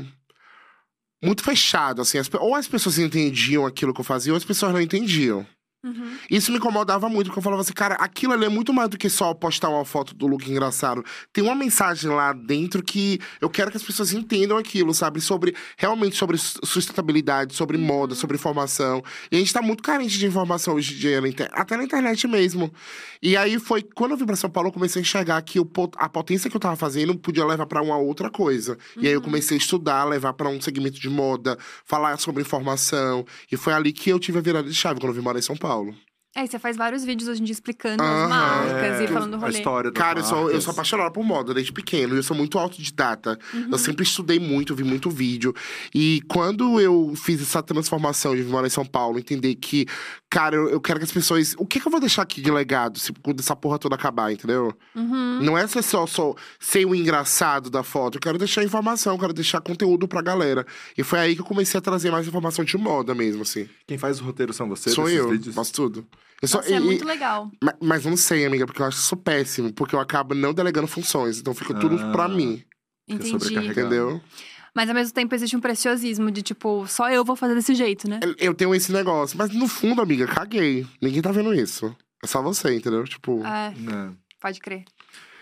Muito fechado, assim. As ou as pessoas entendiam aquilo que eu fazia, ou as pessoas não entendiam. Uhum. Isso me incomodava muito, porque eu falava assim, cara, aquilo ali é muito mais do que só postar uma foto do look engraçado. Tem uma mensagem lá dentro que eu quero que as pessoas entendam aquilo, sabe? Sobre, realmente sobre sustentabilidade, sobre Uhum. moda, sobre informação. E a gente tá muito carente de informação hoje em dia, até na internet mesmo. E aí foi, quando eu vim pra São Paulo, eu comecei a enxergar que a potência que eu tava fazendo podia levar pra uma outra coisa. E aí eu comecei a estudar, levar pra um segmento de moda, falar sobre informação. E foi ali que eu tive a virada de chave, quando eu vim morar em São Paulo. Paulo. É, e você faz vários vídeos hoje em dia explicando as Aham. marcas e É, falando do a rolê. história das Cara, eu sou, eu sou apaixonado por moda desde pequeno. e Eu sou muito autodidata. Uhum. Eu sempre estudei muito, vi muito vídeo. E quando eu fiz essa transformação de vir morar em São Paulo, entender que, cara, eu, eu quero que as pessoas. O que, que eu vou deixar aqui de legado se quando essa porra toda acabar, entendeu? Uhum. Não é ser só, só ser o engraçado da foto. Eu quero deixar informação, eu quero deixar conteúdo pra galera. E foi aí que eu comecei a trazer mais informação de moda mesmo, assim. Quem faz o roteiro são vocês? sou desses eu, vídeos? faço tudo. Nossa, é muito legal. Ma- Mas não sei, amiga, porque eu acho isso péssimo. Porque eu acabo não delegando funções. Então fica tudo Ah. pra mim, Entendi. entendeu? Mas ao mesmo tempo existe um preciosismo de tipo, só eu vou fazer desse jeito, né? Eu- Eu tenho esse negócio. Mas no fundo, amiga, caguei. Ninguém tá vendo isso. É só você, entendeu? Tipo. É, É. pode crer.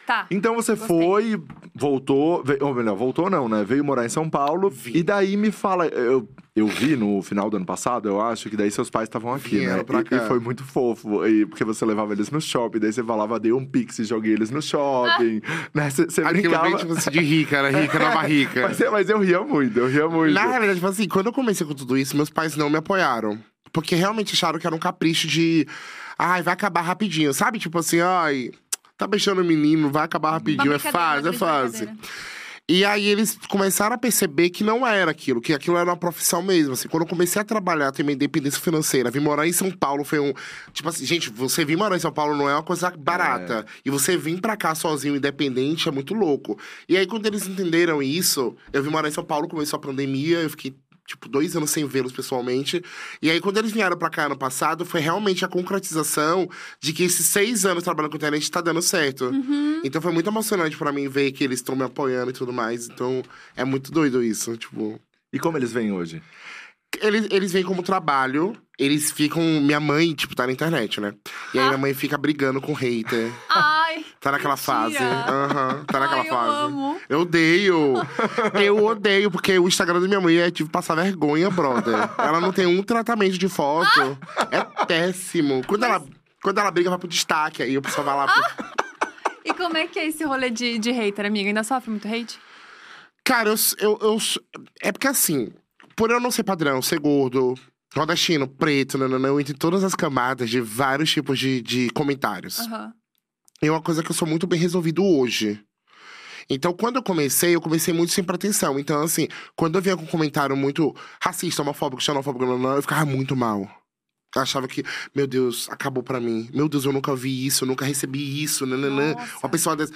Tá. Então você Gostei. foi, voltou, ve- ou melhor, voltou não, né? Veio morar em São Paulo. Vim. E daí me fala, eu, eu vi no final do ano passado, eu acho, que daí seus pais estavam aqui, Vieram né? pra E, cá. e foi muito fofo, e, porque você levava eles no shopping, daí você falava, dei um pix e joguei eles no shopping. né? Você, você Aquilo brincava. bem, tipo de rica, né? Rica na barrica. Mas, eu- mas eu ria muito, eu ria muito. Na realidade, tipo assim, quando eu comecei com tudo isso, meus pais não me apoiaram. Porque realmente acharam que era um capricho de. Ai, vai acabar rapidinho. Sabe? Tipo assim, ai. Tá beijando o menino, vai acabar rapidinho. É fase, é fase. E aí eles começaram a perceber que não era aquilo, que aquilo era uma profissão mesmo. Assim, quando eu comecei a trabalhar, ter minha independência financeira, vim morar em São Paulo foi um. Tipo assim, gente, você vir morar em São Paulo não é uma coisa barata. E você vir pra cá sozinho, independente, é muito louco. E aí, quando eles entenderam isso, eu vim morar em São Paulo, começou a pandemia, eu fiquei. Tipo, dois anos sem vê-los pessoalmente. E aí, quando eles vieram pra cá ano passado, foi realmente a concretização de que esses seis anos trabalhando com internet tá dando certo. Uhum. Então foi muito emocionante pra mim ver que eles estão me apoiando e tudo mais. Então é muito doido isso. Tipo, E como eles vêm hoje? eles, eles vêm como trabalho, eles ficam. Minha mãe, tipo, tá na internet, né? E aí Ah. minha mãe fica brigando com hater. Ai, Tá naquela fase. Aham, tá naquela ai, eu fase. amo. Eu odeio. Eu odeio, porque o Instagram da minha mãe é tipo passar vergonha, brother. Ela não tem um tratamento de foto. É péssimo. Quando, ela, quando ela briga, vai pro destaque. Aí o pessoal vai lá. Pro... E como é que é esse rolê de, de hater, amiga? Ainda sofre muito hate? Cara, eu, eu, eu. É porque assim, por eu não ser padrão, ser gordo, nordestino, preto, nananã, eu entro em todas as camadas de vários tipos de, de comentários. Aham. É uma coisa que eu sou muito bem resolvido hoje. Então, quando eu comecei, eu comecei muito sem pretensão. Então, assim, quando eu vinha com um comentário muito racista, homofóbico, xenofóbico, eu ficava muito mal. Eu achava que, meu Deus, acabou pra mim. Meu Deus, eu nunca vi isso, eu nunca recebi isso, nananã. Nossa. Uma pessoa dessa.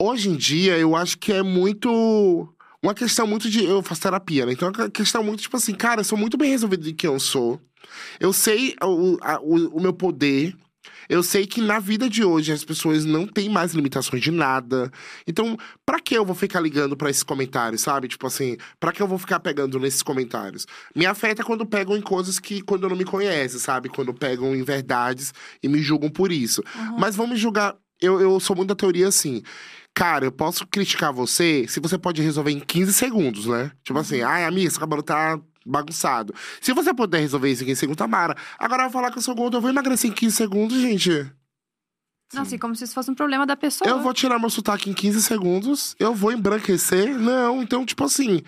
Hoje em dia, eu acho que é muito. Uma questão muito de. Eu faço terapia, né? Então é uma questão muito, tipo assim, cara, eu sou muito bem resolvido de quem eu sou. Eu sei o, a- o, o meu poder. Eu sei que na vida de hoje as pessoas não têm mais limitações de nada. Então, pra que eu vou ficar ligando pra esses comentários, sabe? Tipo assim, pra que eu vou ficar pegando nesses comentários? Me afeta quando pegam em coisas que quando não me conhece, sabe? Quando pegam em verdades e me julgam por isso. Mas vão me julgar. Eu, eu sou muito da teoria assim. Cara, eu posso criticar você se você pode resolver em 15 segundos, né? Tipo assim, ai, amiga, seu cabelo tá bagunçado. Se você puder resolver isso em 15 segundos, Tamara. Agora eu vou falar que eu sou gordo, eu vou emagrecer em 15 segundos, gente. Nossa, e como se isso fosse um problema da pessoa. Eu vou tirar meu sotaque em 15 segundos, eu vou embranquecer. Não, então, tipo assim,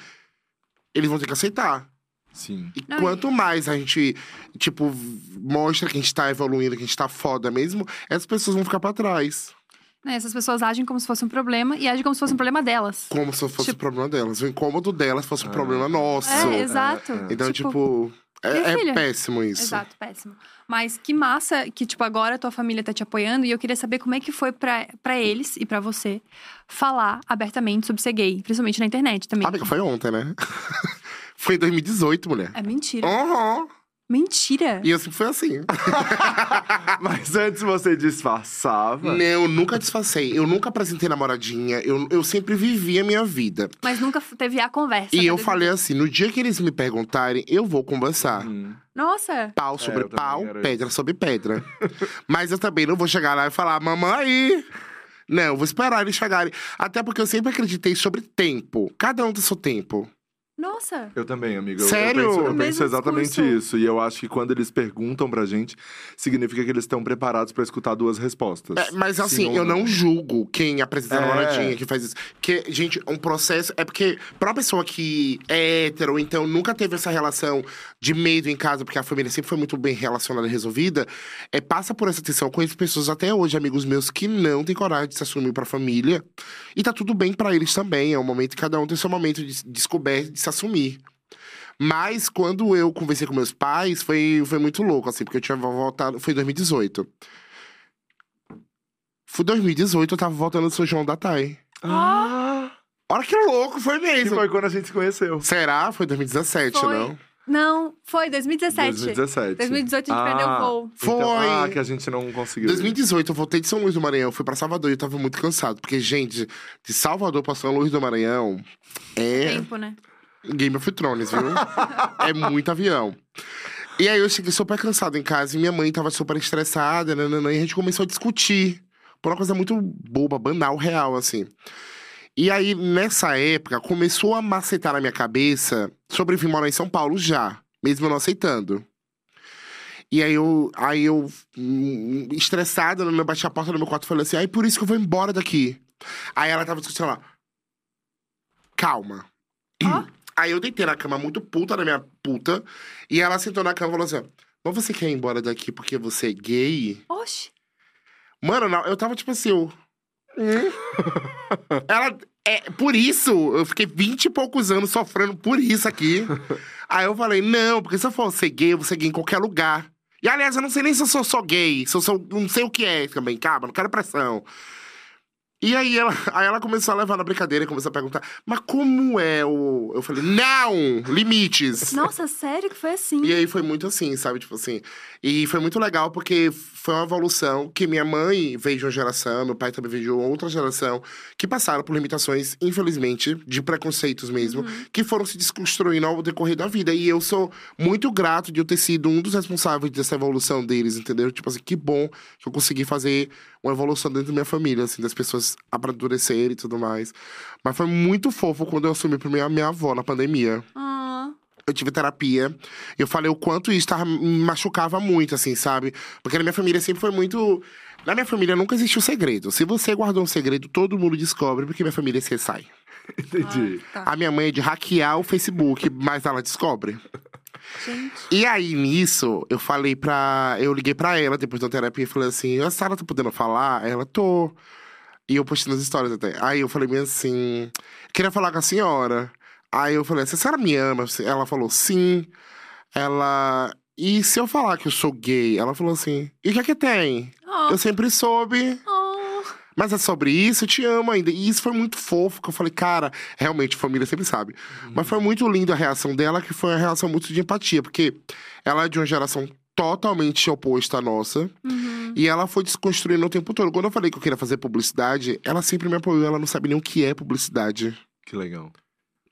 eles vão ter que aceitar. Sim. E Não, e- quanto mais a gente, tipo, mostra que a gente tá evoluindo, que a gente tá foda mesmo, essas pessoas vão ficar pra trás. Né, essas pessoas agem como se fosse um problema e agem como se fosse um problema delas. Como se fosse Tipo- o problema delas. O incômodo delas fosse um Ah. problema nosso. É, exato. É, é. Então, Tipo, tipo, é, é péssimo isso. Exato, péssimo. Mas que massa que, tipo, agora a tua família tá te apoiando e eu queria saber como é que foi pra, pra eles e pra você falar abertamente sobre ser gay, principalmente na internet também. Amiga, foi ontem, né? foi em 2018, mulher. É mentira. Aham. Mentira. E eu sempre fui assim. Mas antes você disfarçava. Não, eu nunca disfarcei. Eu nunca apresentei namoradinha. Eu, eu sempre vivi a minha vida. Mas nunca teve a conversa. E né? eu falei assim: no dia que eles me perguntarem, eu vou conversar. Hum. Nossa. Pau sobre É, eu também pau, pedra sobre pedra. Mas eu também não vou chegar lá e falar, mamãe. Não, eu vou esperar eles chegarem. Até porque eu sempre acreditei sobre tempo. Cada um tem seu tempo. Nossa. Eu também, amigo. Eu- Sério? Eu penso, eu penso exatamente discurso. isso. E eu acho que quando eles perguntam pra gente, significa que eles estão preparados pra escutar duas respostas. É, mas Sim assim, ou eu não julgo quem apresenta É. namoradinha, que faz isso. Que, gente, um processo. É porque, pra uma pessoa que é hétero, então nunca teve essa relação de medo em casa, porque a família sempre foi muito bem relacionada e resolvida, é, passa por essa atenção. Eu conheço pessoas até hoje, amigos meus, que não têm coragem de se assumir pra família. E tá tudo bem pra eles também. É um momento que cada um tem seu momento de descoberta de se assumir. Mas quando eu conversei com meus pais, foi, foi muito louco, assim, porque eu tinha voltado. Foi em 2018. Foi 2018, eu tava voltando do São João da Tai. Ah! Olha que louco, foi Que mesmo. foi quando a gente se conheceu. Será? Foi 2017, Foi. não? Não, foi 2017. 2017. 2018 a gente perdeu o voo. Foi. Então, ah, que a gente não conseguiu. 2018, eu voltei de São Luís do Maranhão, fui pra Salvador e eu tava muito cansado. Porque, gente, de Salvador pra São Luís do Maranhão é Tempo, né? Game of Thrones, viu? é muito avião. E aí eu cheguei super cansado em casa e minha mãe tava super estressada, nananã, e a gente começou a discutir. Por uma coisa muito boba, banal, real, assim. E aí, nessa época, começou a macetar na minha cabeça sobre vir morar em São Paulo já, mesmo eu não aceitando. E aí eu, aí eu hum, estressada, eu bati a porta do meu quarto e falei assim, ai, por isso que eu vou embora daqui. Aí ela tava discutindo lá. Calma. Ó. Aí eu deitei na cama muito puta da minha puta. E ela sentou na cama e falou assim: ó, Mas você quer ir embora daqui porque você é gay? Oxi. Mano, não, eu tava tipo assim, eu. Ela. É, por isso, eu fiquei vinte e poucos anos sofrendo por isso aqui. Aí eu falei, não, porque se eu for ser gay, eu vou ser gay em qualquer lugar. E aliás, eu não sei nem se eu sou só gay, se eu sou. Não sei o que é também, calma, não quero pressão. E aí ela, aí ela começou a levar na brincadeira e começou a perguntar, mas como é o. Eu falei, não! Limites! Nossa, sério que foi assim? E aí foi muito assim, sabe? Tipo assim. E foi muito legal porque foi uma evolução que minha mãe veio de uma geração, meu pai também veio de outra geração, que passaram por limitações, infelizmente, de preconceitos mesmo, que foram se desconstruindo ao decorrer da vida. E eu sou muito grato de eu ter sido um dos responsáveis dessa evolução deles, entendeu? Tipo assim, que bom que eu consegui fazer uma evolução dentro da minha família, assim, das pessoas amadurecerem e tudo mais. Mas foi muito fofo quando eu assumi pra minha, minha avó na pandemia Ah, eu tive terapia. Eu falei o quanto isso tava, me machucava muito, assim, sabe? Porque na minha família sempre foi muito. Na minha família nunca existiu segredo. Se você guardou um segredo, todo mundo descobre, porque minha família se sai. Entendi. tá. A minha mãe é de hackear o Facebook, mas ela descobre. Gente. E aí, nisso, eu falei pra. Eu liguei pra ela depois da terapia e falei assim: a Sara tá podendo falar? Ela, tô. E eu postei nas histórias até. Aí eu falei bem assim: queria falar com a senhora. Aí eu falei assim: a senhora me ama? Ela falou sim. Ela. E se eu falar que eu sou gay? Ela falou assim: e o que é que tem? Oh, Eu sempre soube. oh. Mas é sobre isso, eu te amo ainda. E isso foi muito fofo, que eu falei, cara, realmente, família sempre sabe. Mas foi muito lindo a reação dela, que foi uma reação muito de empatia, porque ela é de uma geração totalmente oposta à nossa. Uhum. E ela foi desconstruindo o tempo todo. Quando eu falei que eu queria fazer publicidade, ela sempre me apoiou, ela não sabe nem o que é publicidade. Que legal.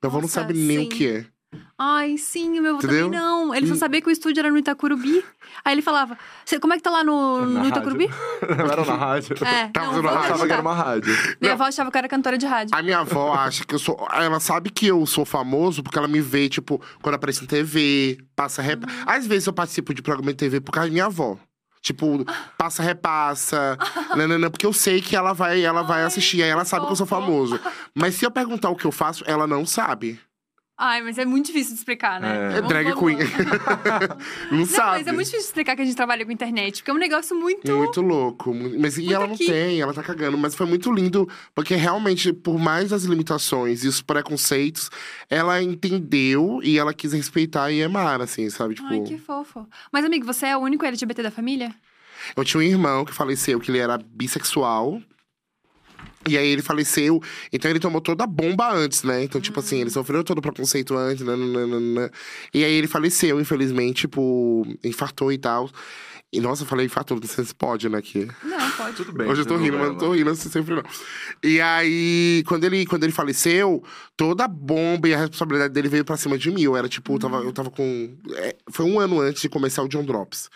Meu avô não sabe nem sim. o que é. Ai, sim, o meu avô Entendeu? também não. Ele só Hum. sabia que o estúdio era no Itacurubi. Aí ele falava, "Cê- como é que tá lá no, no. Itacurubi? Não era na rádio? É, Tava não, rádio. Eu achava que era uma rádio. Minha avó achava que eu era cantora de rádio. A minha avó acha que eu sou. Ela sabe que eu sou famoso porque ela me vê, tipo, quando aparece em TV, passa rep... Uhum. Às vezes eu participo de programa de TV por causa da minha avó. Tipo, passa repassa. nanana, porque eu sei que ela vai, ela vai Ai, assistir, aí ela sabe que eu sou famoso. Mas se eu perguntar o que eu faço, ela não sabe. Ai, mas é muito difícil de explicar, né? É. Vamos- drag vamos- queen. não, Não, sabe. mas é muito difícil de explicar que a gente trabalha com internet, porque é um negócio muito. Muito louco. Mas e Muito ela não aqui. tem, ela tá cagando. Mas foi muito lindo, porque realmente, por mais as limitações e os preconceitos, ela entendeu e ela quis respeitar e amar, assim, sabe? Tipo, Ai, que fofo. Mas, amigo, você é o único LGBT da família? eu tinha um irmão que faleceu, que ele era bissexual. E aí ele faleceu, então ele tomou toda a bomba antes, né? Então, tipo assim, ele sofreu todo o preconceito antes, nananana. E aí ele faleceu, infelizmente, tipo, infartou e tal. E nossa, eu falei infartou, não sei se pode, né? Que... Não, pode. Tudo bem. Hoje eu tô rindo, mas não tô rindo assim sempre não. E aí, quando ele, quando ele faleceu, toda a bomba e a responsabilidade dele veio pra cima de mim. Eu era tipo, eu, tava, eu tava com. é, foi um ano antes de começar o John Drops.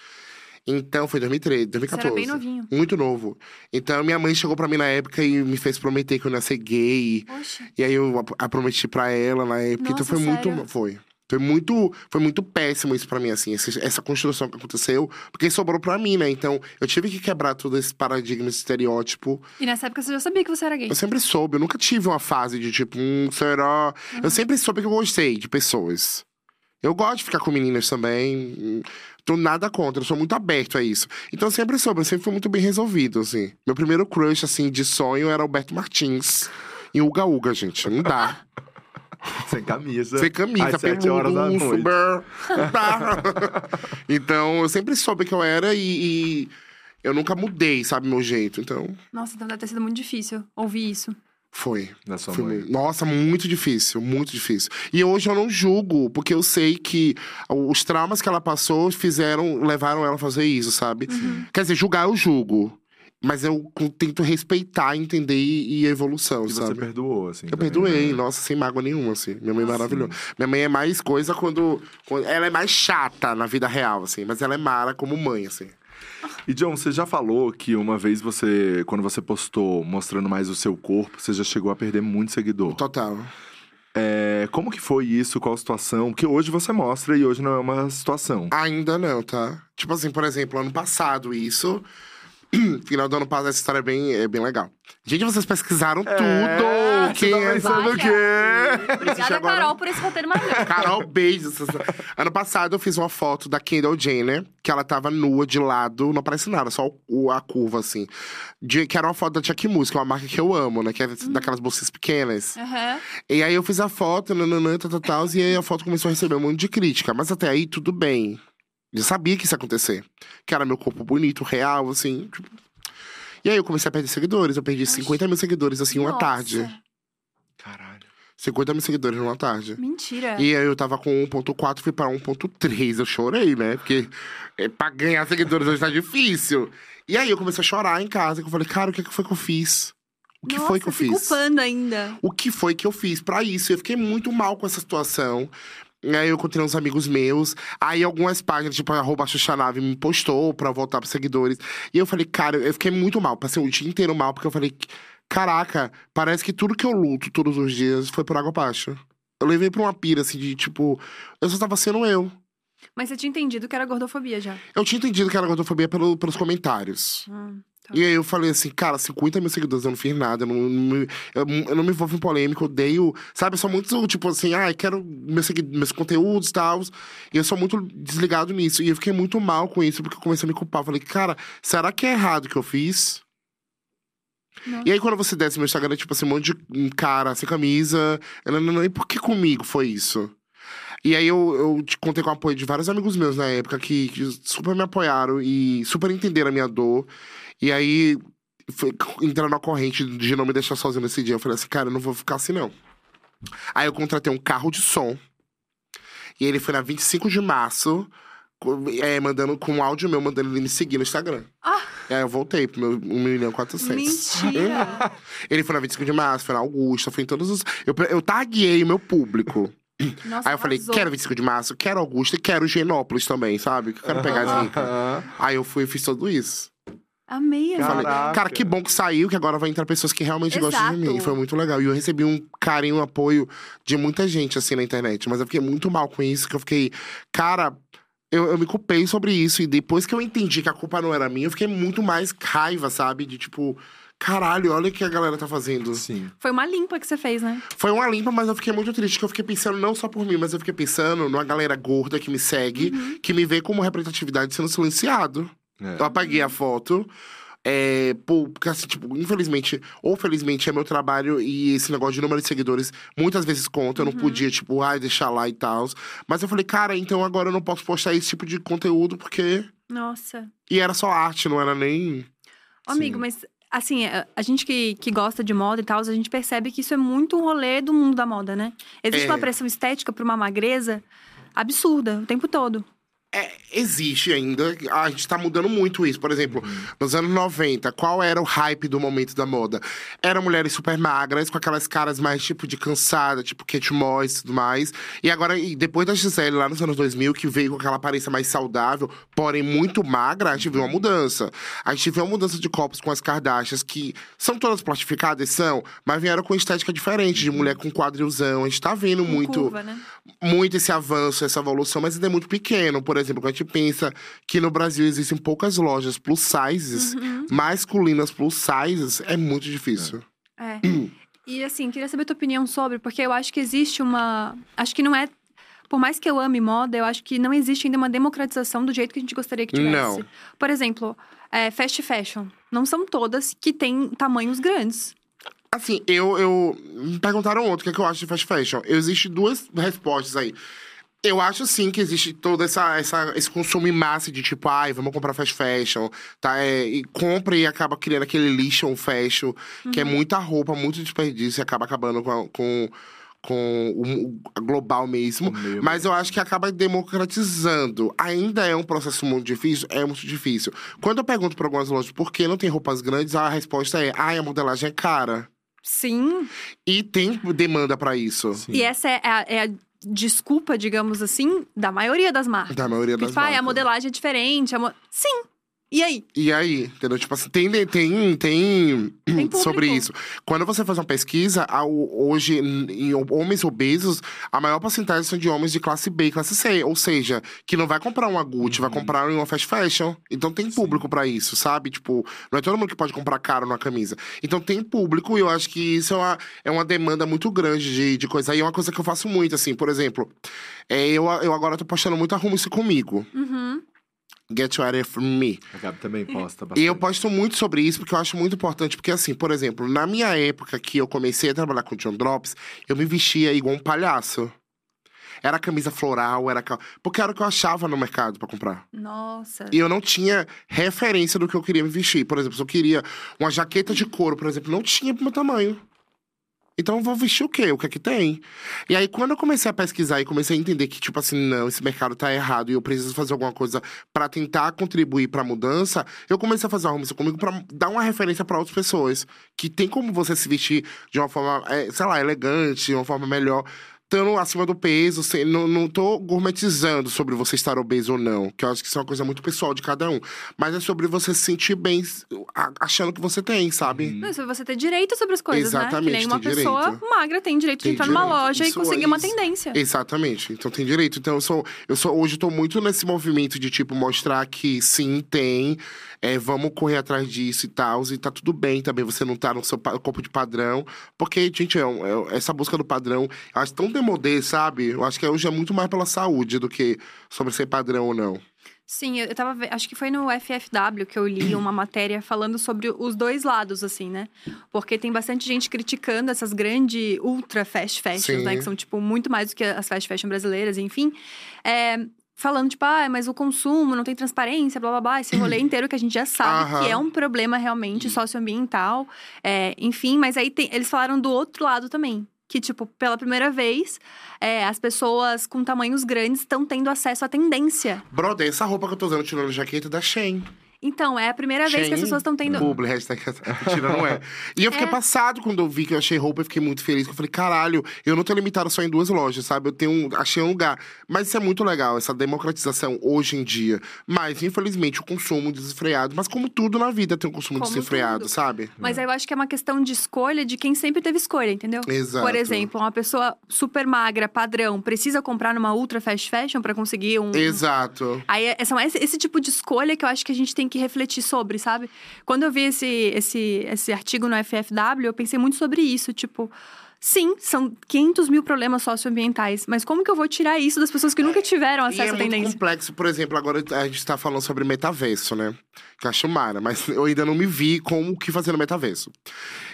Então, foi 2013, Você 2014. era bem novinho. Muito novo. Então, minha mãe chegou pra mim na época e me fez prometer que eu ia ser gay. Poxa. E aí eu a, a prometi pra ela na época. então Nossa, foi sério? muito. Foi. Foi muito, foi muito péssimo isso pra mim, assim, essa construção que aconteceu, porque sobrou pra mim, né? Então, eu tive que quebrar todo esse paradigma, esse estereótipo. E nessa época você já sabia que você era gay. Eu sempre soube, eu nunca tive uma fase de tipo, hum, será? Eu sempre soube que eu gostei de pessoas. Eu gosto de ficar com meninas também. Tô nada contra, eu sou muito aberto a isso. Então eu sempre soube, eu sempre fui muito bem resolvido, assim. Meu primeiro crush, assim, de sonho era Alberto Martins. E Uga Uga, gente. Não dá. Sem camisa. Sem camisa, Às sete horas da noite. super. Não dá. então eu sempre soube que eu era e, e eu nunca mudei, sabe, meu jeito. Então, Nossa, então deve ter sido muito difícil ouvir isso. Foi. Da sua Foi mãe. Nossa, muito difícil, muito difícil. E hoje eu não julgo, porque eu sei que os traumas que ela passou fizeram, levaram ela a fazer isso, sabe? Uhum. Quer dizer, julgar eu julgo. Mas eu tento respeitar, entender e, e a evolução, E você sabe? perdoou, assim. Eu também, perdoei, né? nossa, sem mágoa nenhuma, assim. Minha mãe é maravilhosa. Minha mãe é mais coisa quando, quando. Ela é mais chata na vida real, assim. Mas ela é mara como mãe, assim. E John, você já falou que uma vez você, quando você postou mostrando mais o seu corpo, você já chegou a perder muito seguidor. Total. É, como que foi isso? Qual a situação? Porque hoje você mostra e hoje não é uma situação. Ainda não, tá? Tipo assim, por exemplo, ano passado, isso. Final do ano passado, essa história é bem, é bem legal. Gente, vocês pesquisaram tudo! você Quem tá é pensando essa? o quê? Obrigada, agora- Carol, por esse roteiro maravilhoso. Carol, beijos. Ano passado eu fiz uma foto da Kendall Jenner, que ela tava nua de lado, não aparece nada, só o- a curva, assim. De, que era uma foto da Chuck Moose, que é uma marca que eu amo, né? Que é daquelas bolsas pequenas. Aham. E aí eu fiz a foto, nananã, tal, tal, tal, e aí a foto começou a receber um monte de crítica. Mas até aí, tudo bem. Eu sabia que isso ia acontecer. Que era meu corpo bonito, real, assim. tipo. E aí eu comecei a perder seguidores. Eu perdi 50 mil seguidores, assim, uma Nossa, tarde. Caralho. 50 mil seguidores numa tarde. Mentira. E aí eu tava com 1.4, fui pra 1.3. Eu chorei, né? Porque é, pra ganhar seguidores hoje tá difícil. E aí eu comecei a chorar em casa. que Eu falei, cara, o que, que foi que eu fiz? O que Nossa, foi que eu fiz? culpando ainda. o que foi que eu fiz pra isso. Eu fiquei muito mal com essa situação. E Aí eu encontrei uns amigos meus. Aí algumas páginas, tipo, arroba Xuxanave, me postou pra voltar pros seguidores. E eu falei, cara, eu fiquei muito mal. Passei o dia inteiro mal, porque eu falei, caraca, parece que tudo que eu luto todos os dias foi por água abaixo. Eu levei pra uma pira, assim, de tipo, eu só tava sendo eu. Mas você tinha entendido que era gordofobia já. Eu tinha entendido que era gordofobia pelo, pelos comentários. Hum, tá. E aí eu falei assim, cara, 50 mil seguidores, eu não fiz nada, eu não, me- eu, eu não me envolvo em polêmica, eu odeio. Sabe, eu sou muito, tipo assim, ah, quero meus, meus conteúdos e tal. E eu sou muito desligado nisso. E eu fiquei muito mal com isso, porque eu comecei a me culpar. Eu falei, cara, será que é errado o que eu fiz? Nossa. E aí, quando você desce no meu Instagram, é tipo assim, um monte de cara sem camisa. E por que comigo foi isso? E aí eu, eu te contei com o apoio de vários amigos meus na época que, que super me apoiaram e super entenderam a minha dor. E aí, foi, entraram na corrente de não me deixar sozinho nesse dia. Eu falei assim, cara, eu não vou ficar assim, não. Aí eu contratei um carro de som. E ele foi na 25 de março, é, mandando com um áudio meu, mandando ele me seguir no Instagram. Ah! E aí eu voltei pro meu 1 milhão e 400. Mentira. Ele foi na 25 de março, foi na Augusta, foi em todos os. Eu, eu taguei o meu público. Nossa, Aí eu falei, arrasou. quero 25 de março, quero Augusta e quero Genópolis também, sabe? Que eu quero pegar as ricas. Aí eu fui e fiz tudo isso. Amei Eu falei, Caraca. cara, que bom que saiu, que agora vai entrar pessoas que realmente gostam de Exato. mim. Foi muito legal. E eu recebi um carinho, um apoio de muita gente, assim, na internet. Mas eu fiquei muito mal com isso, que eu fiquei, cara. Eu, eu me culpei sobre isso. E depois que eu entendi que a culpa não era minha, eu fiquei muito mais raiva, sabe? De tipo, caralho, olha o que a galera tá fazendo. Sim. Foi uma limpa que você fez, né? Foi uma limpa, mas eu fiquei muito triste, que eu fiquei pensando não só por mim, mas eu fiquei pensando numa galera gorda que me segue, que me vê como representatividade sendo silenciado. É. Eu apaguei a foto. É, pô, porque assim, tipo, infelizmente, ou felizmente é meu trabalho e esse negócio de número de seguidores muitas vezes conta. Eu não podia, tipo, ai, deixar lá e tal. Mas eu falei, cara, então agora eu não posso postar esse tipo de conteúdo porque. Nossa. E era só arte, não era nem. Ô, amigo, mas assim, a, a gente que, que gosta de moda e tal, a gente percebe que isso é muito um rolê do mundo da moda, né? Existe É. uma pressão estética pra uma magreza absurda o tempo todo. É, existe ainda. A gente tá mudando muito isso. Por exemplo, nos anos 90, qual era o hype do momento da moda? Eram mulheres super magras, com aquelas caras mais tipo de cansada, tipo Kate Moss e tudo mais. E agora, e depois da Gisele, lá nos anos 2000, que veio com aquela aparência mais saudável, porém muito magra, a gente viu uma mudança. A gente viu uma mudança de corpos com as Kardashians, que são todas plastificadas, são, mas vieram com estética diferente, de mulher com quadrilzão. A gente tá vendo Com muito curva, né? muito esse avanço, essa evolução, mas ainda é muito pequeno. Por exemplo, quando a gente pensa que no Brasil existem poucas lojas plus sizes, Uhum. masculinas plus sizes, é muito difícil. É. E assim, queria saber a tua opinião sobre, porque eu acho que existe uma. Acho que não é. Por mais que eu ame moda, eu acho que não existe ainda uma democratização do jeito que a gente gostaria que tivesse. Não. Por exemplo, é, fast fashion. Não são todas que têm tamanhos grandes. Assim, eu, eu. Me perguntaram ontem o que, é que eu acho de fast fashion. Existem duas respostas aí. Eu acho sim que existe todo essa, essa, esse consumo em massa de tipo, ai, vamos comprar fast fashion, tá? É, e compra e acaba criando aquele lixo fashion, que é muita roupa, muito desperdício e acaba acabando com, a- com, com o, o global mesmo. O meio Mas eu acho que acaba democratizando. Ainda é um processo muito difícil? É muito difícil. Quando eu pergunto para algumas lojas por que não tem roupas grandes, a resposta é: ai, a modelagem é cara. Sim. E tem demanda para isso. Sim. E essa é a, é a desculpa, digamos assim, da maioria das marcas. Da maioria Porque, das tipo, "Ai, a marcas. modelagem é diferente. a mo-" Sim. E aí? E aí, entendeu? Tipo assim, tem, tem, tem, Tem sobre isso. Quando você faz uma pesquisa, hoje, em homens obesos, a maior porcentagem são de homens de classe B e classe C. Ou seja, que não vai comprar uma Gucci, vai comprar em uma fast fashion. Então tem público pra isso, sabe? Tipo, não é todo mundo que pode comprar caro numa camisa. Então tem público e eu acho que isso é uma, é uma demanda muito grande de, de coisa. E é uma coisa que eu faço muito, assim, por exemplo, é, eu, eu agora tô postando muito Arrumo Isso Comigo. Uhum. Get Ready For Me. A Gabi também posta E bastante. eu posto muito sobre isso porque eu acho muito importante. Porque, assim, por exemplo, na minha época que eu comecei a trabalhar com John Drops, eu me vestia igual um palhaço. Era camisa floral, era. Porque era o que eu achava no mercado pra comprar. Nossa. E eu não tinha referência do que eu queria me vestir. Por exemplo, se eu queria uma jaqueta de couro, por exemplo, não tinha pro meu tamanho. Então eu vou vestir o quê? O que é que tem? E aí, quando eu comecei a pesquisar e comecei a entender que, tipo assim, não, esse mercado tá errado e eu preciso fazer alguma coisa pra tentar contribuir pra mudança, eu comecei a fazer uma isso comigo pra dar uma referência pra outras pessoas. Que tem como você se vestir de uma forma, é, sei lá, elegante, de uma forma melhor. Estando acima do peso, sem, não, não tô gourmetizando sobre você estar obeso ou não, que eu acho que isso é uma coisa muito pessoal de cada um. Mas é sobre você se sentir bem achando que você tem, sabe? Não, isso é você ter direito sobre as coisas, né? Exatamente, Que nem uma pessoa direito. magra tem direito de Tem entrar numa direito. loja e Isso conseguir é uma tendência. Exatamente. Então tem direito. Então eu sou, eu sou hoje estou muito nesse movimento de tipo mostrar que sim tem, é, vamos correr atrás disso e tal, e tá tudo bem também você não tá no seu corpo de padrão, porque gente, é, é- essa busca do padrão, eu acho tão demodê, sabe? Eu acho que hoje é muito mais pela saúde do que sobre ser padrão ou não. Sim, eu tava. Acho que foi no FFW que eu li uma matéria falando sobre os dois lados, assim, né? Porque tem bastante gente criticando essas grandes ultra fast fashions, Sim. né? Que são, tipo, muito mais do que as fast fashion brasileiras, enfim. É, falando, tipo, ah, mas o consumo não tem transparência, blá blá blá. Esse rolê inteiro que a gente já sabe Aham. que é um problema realmente socioambiental. É, enfim, mas aí tem- eles falaram do outro lado também. Que, tipo, pela primeira vez, é, as pessoas com tamanhos grandes estão tendo acesso à tendência. Brother, essa roupa que eu tô usando tirando jaqueta é da Shein. Então, é a primeira vez que as pessoas estão tendo. Publi, hashtag mentira, não é. E eu fiquei É. passado quando eu vi que eu achei roupa e fiquei muito feliz. Eu falei, caralho, eu não tô limitado só em duas lojas, sabe? Eu tenho achei um lugar. Mas isso é muito legal, essa democratização hoje em dia. Mas, infelizmente, o consumo desenfreado. Mas como tudo na vida tem um consumo Como desenfreado, tudo. sabe? Mas aí eu acho que é uma questão de escolha de quem sempre teve escolha, entendeu? Exato. Por exemplo, uma pessoa super magra, padrão, precisa comprar numa ultra fast fashion pra conseguir um. Exato. Aí é esse, esse tipo de escolha que eu acho que a gente tem que refletir sobre, sabe? Quando eu vi esse, esse, esse artigo no FFW, eu pensei muito sobre isso. Tipo, sim, são 500 mil problemas socioambientais, mas como que eu vou tirar isso das pessoas que nunca tiveram E é acesso à muito tendência? complexo, por exemplo, agora a gente tá falando sobre metaverso, né? Que acho mara, mas eu ainda não me vi como o que fazer no metaverso.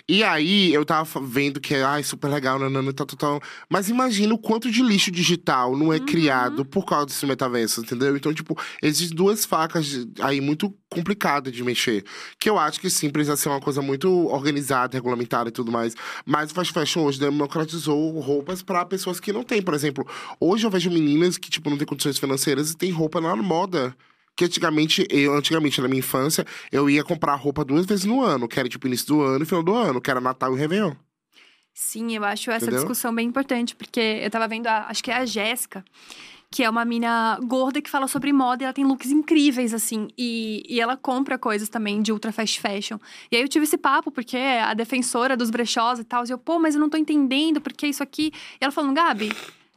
E aí, eu tava vendo que é super legal, nanana, tal, tal, tal. Mas imagina o quanto de lixo digital não é Uhum. criado por causa desse metaverso, entendeu? Então, tipo, existem duas facas aí muito complicada de mexer. Que eu acho que sim, precisa ser uma coisa muito organizada, regulamentada e tudo mais. Mas o fast fashion hoje democratizou roupas para pessoas que não têm. Por exemplo, hoje eu vejo meninas que, tipo, não têm condições financeiras e têm roupa na moda. Que antigamente, eu, antigamente, na minha infância, eu ia comprar roupa duas vezes no ano, que era tipo início do ano e final do ano, que era Natal e Réveillon. Sim, eu acho essa Entendeu? discussão bem importante, porque eu tava vendo, a, acho que é a Jéssica, que é uma mina gorda que fala sobre moda e ela tem looks incríveis, assim. E, e ela compra coisas também de ultra fast fashion. E aí eu tive esse papo, porque é a defensora dos brechós e tal. E eu, pô, mas eu não tô entendendo porque isso aqui. E ela falando, Gabi.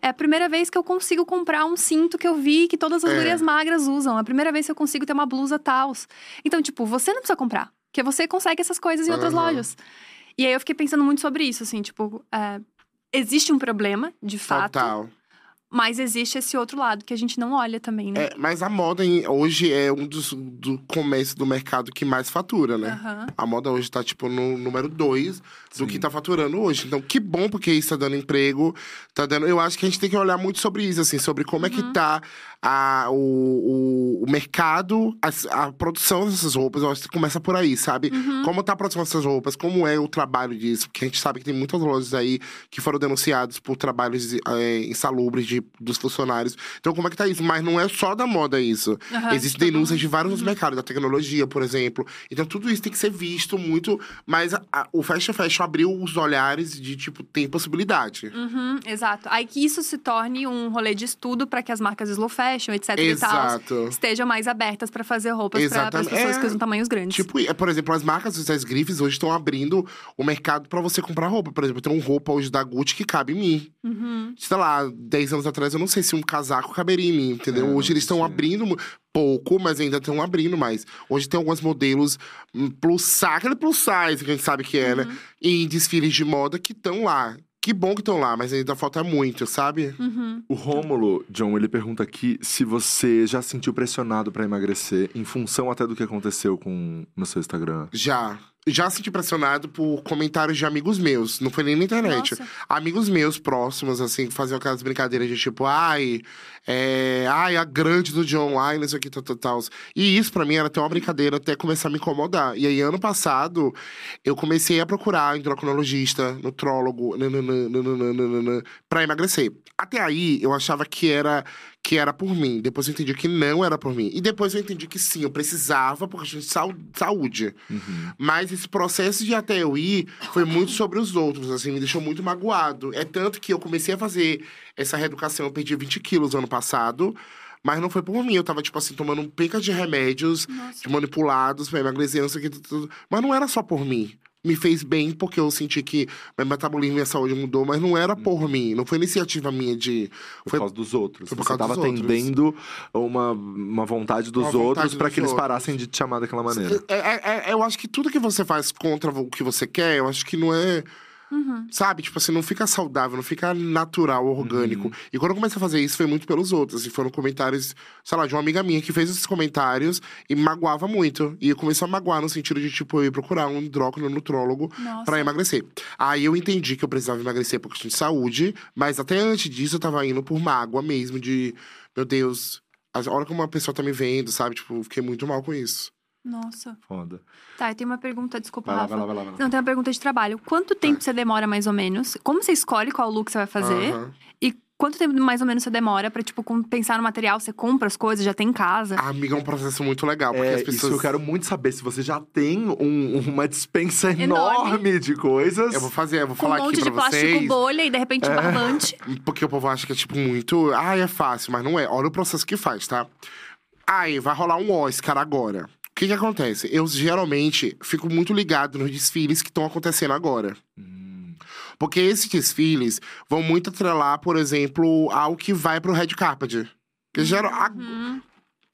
É a primeira vez que eu consigo comprar um cinto que eu vi que todas as É. gurias magras usam. É a primeira vez que eu consigo ter uma blusa tals. Então, tipo, você não precisa comprar. Porque você consegue essas coisas em outras Aham. lojas. E aí eu fiquei pensando muito sobre isso, assim, tipo, é, existe um problema, de fato, Total. Mas existe esse outro lado que a gente não olha também, né? É, mas a moda em- hoje é um dos do comércio do mercado que mais fatura, né? Aham. A moda hoje tá, tipo, no número dois do Sim. que tá faturando hoje. Então, que bom, porque isso tá dando emprego, tá dando. Eu acho que a gente tem que olhar muito sobre isso, assim, sobre como é que tá a, o, o, o mercado, a, a produção dessas roupas. Eu acho que começa por aí, sabe? Como tá a produção dessas roupas, como é o trabalho disso. Porque a gente sabe que tem muitas lojas aí que foram denunciadas por trabalhos é, insalubres de, dos funcionários. Então, como é que tá isso? Mas não é só da moda isso. Aham, Existem denúncias de vários outros mercados, da tecnologia, por exemplo. Então, tudo isso tem que ser visto muito. Mas a- a- o Fashion Fashion abriu os olhares de, tipo, tem possibilidade. Uhum, exato. Aí que isso se torne um rolê de estudo para que as marcas slow fashion, etc e tal, Exato. estejam mais abertas para fazer roupas para as pessoas É, que usam tamanhos grandes. Tipo, é, por exemplo, as marcas das grifes hoje estão abrindo o mercado pra você comprar roupa. Por exemplo, tem uma roupa hoje da Gucci que cabe em mim. Uhum. Sei lá, 10 anos atrás eu não sei se um casaco caberia em mim, entendeu? É, hoje eles estão abrindo pouco, mas ainda estão abrindo mais. Hoje tem alguns modelos hum, plus size, aquele plus size que a gente sabe que é, Uhum. né? Em desfiles de moda que estão lá. Que bom que estão lá, mas ainda falta muito, sabe? Uhum. O Rômulo, John, ele pergunta aqui se você já se sentiu pressionado pra emagrecer, em função até do que aconteceu com no seu Instagram. Já. Já senti pressionado por comentários de amigos meus. Não foi nem na internet. Nossa. Amigos meus próximos, assim, que faziam aquelas brincadeiras de tipo, ai, é, ai, a grande do John, ai, não sei o que, tal, tal, tal. E isso pra mim era até uma brincadeira até começar a me incomodar. E aí, ano passado, eu comecei a procurar endocrinologista, nutrólogo, nananã, nananã, nananã, pra emagrecer. Até aí, eu achava que era que era por mim. Depois eu entendi que não era por mim. E depois eu entendi que sim, eu precisava por questão de saúde. Uhum. Mas esse processo de até eu ir foi muito sobre os outros, assim, me deixou muito magoado. É tanto que eu comecei a fazer essa reeducação, eu perdi 20 quilos ano passado. Mas não foi por mim, eu tava, tipo assim, tomando um penca de remédios, Nossa. de manipulados pra emagrecer, não sei o que, tudo, tudo. Mas não era só por mim. Me fez bem porque eu senti que meu metabolismo e minha saúde mudou, mas não era por mim. Não foi iniciativa minha de. Foi por causa dos outros. foi por você causa tava dos outros. atendendo uma, uma vontade dos Uma outros dos que eles outros. parassem de te chamar daquela maneira. É, é- é- eu acho que tudo que você faz contra o que você quer, eu acho que não é. Uhum. Sabe? Tipo assim, não fica saudável, não fica natural, orgânico. Uhum. E quando eu comecei a fazer isso, foi muito pelos outros. E foram comentários, sei lá, de uma amiga minha que fez esses comentários e me magoava muito. E eu comecei a magoar no sentido de, tipo, eu ir procurar um endócrino nutrólogo Nossa. pra emagrecer. Aí eu entendi que eu precisava emagrecer por questão de saúde, mas até antes disso eu tava indo por mágoa mesmo, de, meu Deus, a hora que uma pessoa tá me vendo, sabe? Tipo, fiquei muito mal com isso. Nossa. Foda. Tá, e tem uma pergunta, desculpa, Vai lá, Rafa. vai lá, vai lá. Vai lá. Não, tem uma pergunta de trabalho. Quanto tempo você demora mais ou menos? Como você escolhe qual look você vai fazer? Aham. E quanto tempo mais ou menos você demora pra, tipo, pensar no material? Você compra as coisas, já tem em casa? A amiga é um processo muito legal, porque É, as pessoas. Isso eu quero muito saber. Se você já tem um- uma dispensa Enorme. enorme, de coisas. Eu vou fazer, eu vou com um falar monte aqui de pra plástico vocês. bolha e de repente É. barbante. Porque o povo acha que é, tipo, muito. Ai, é fácil, mas não é. Olha o processo que faz, tá? Ai, vai rolar um Oscar agora. O que que acontece? Eu geralmente fico muito ligado nos desfiles que estão acontecendo agora. Hum, Porque esses desfiles vão muito atrelar, por exemplo, ao que vai pro red carpet. Porque geral, a- Uhum.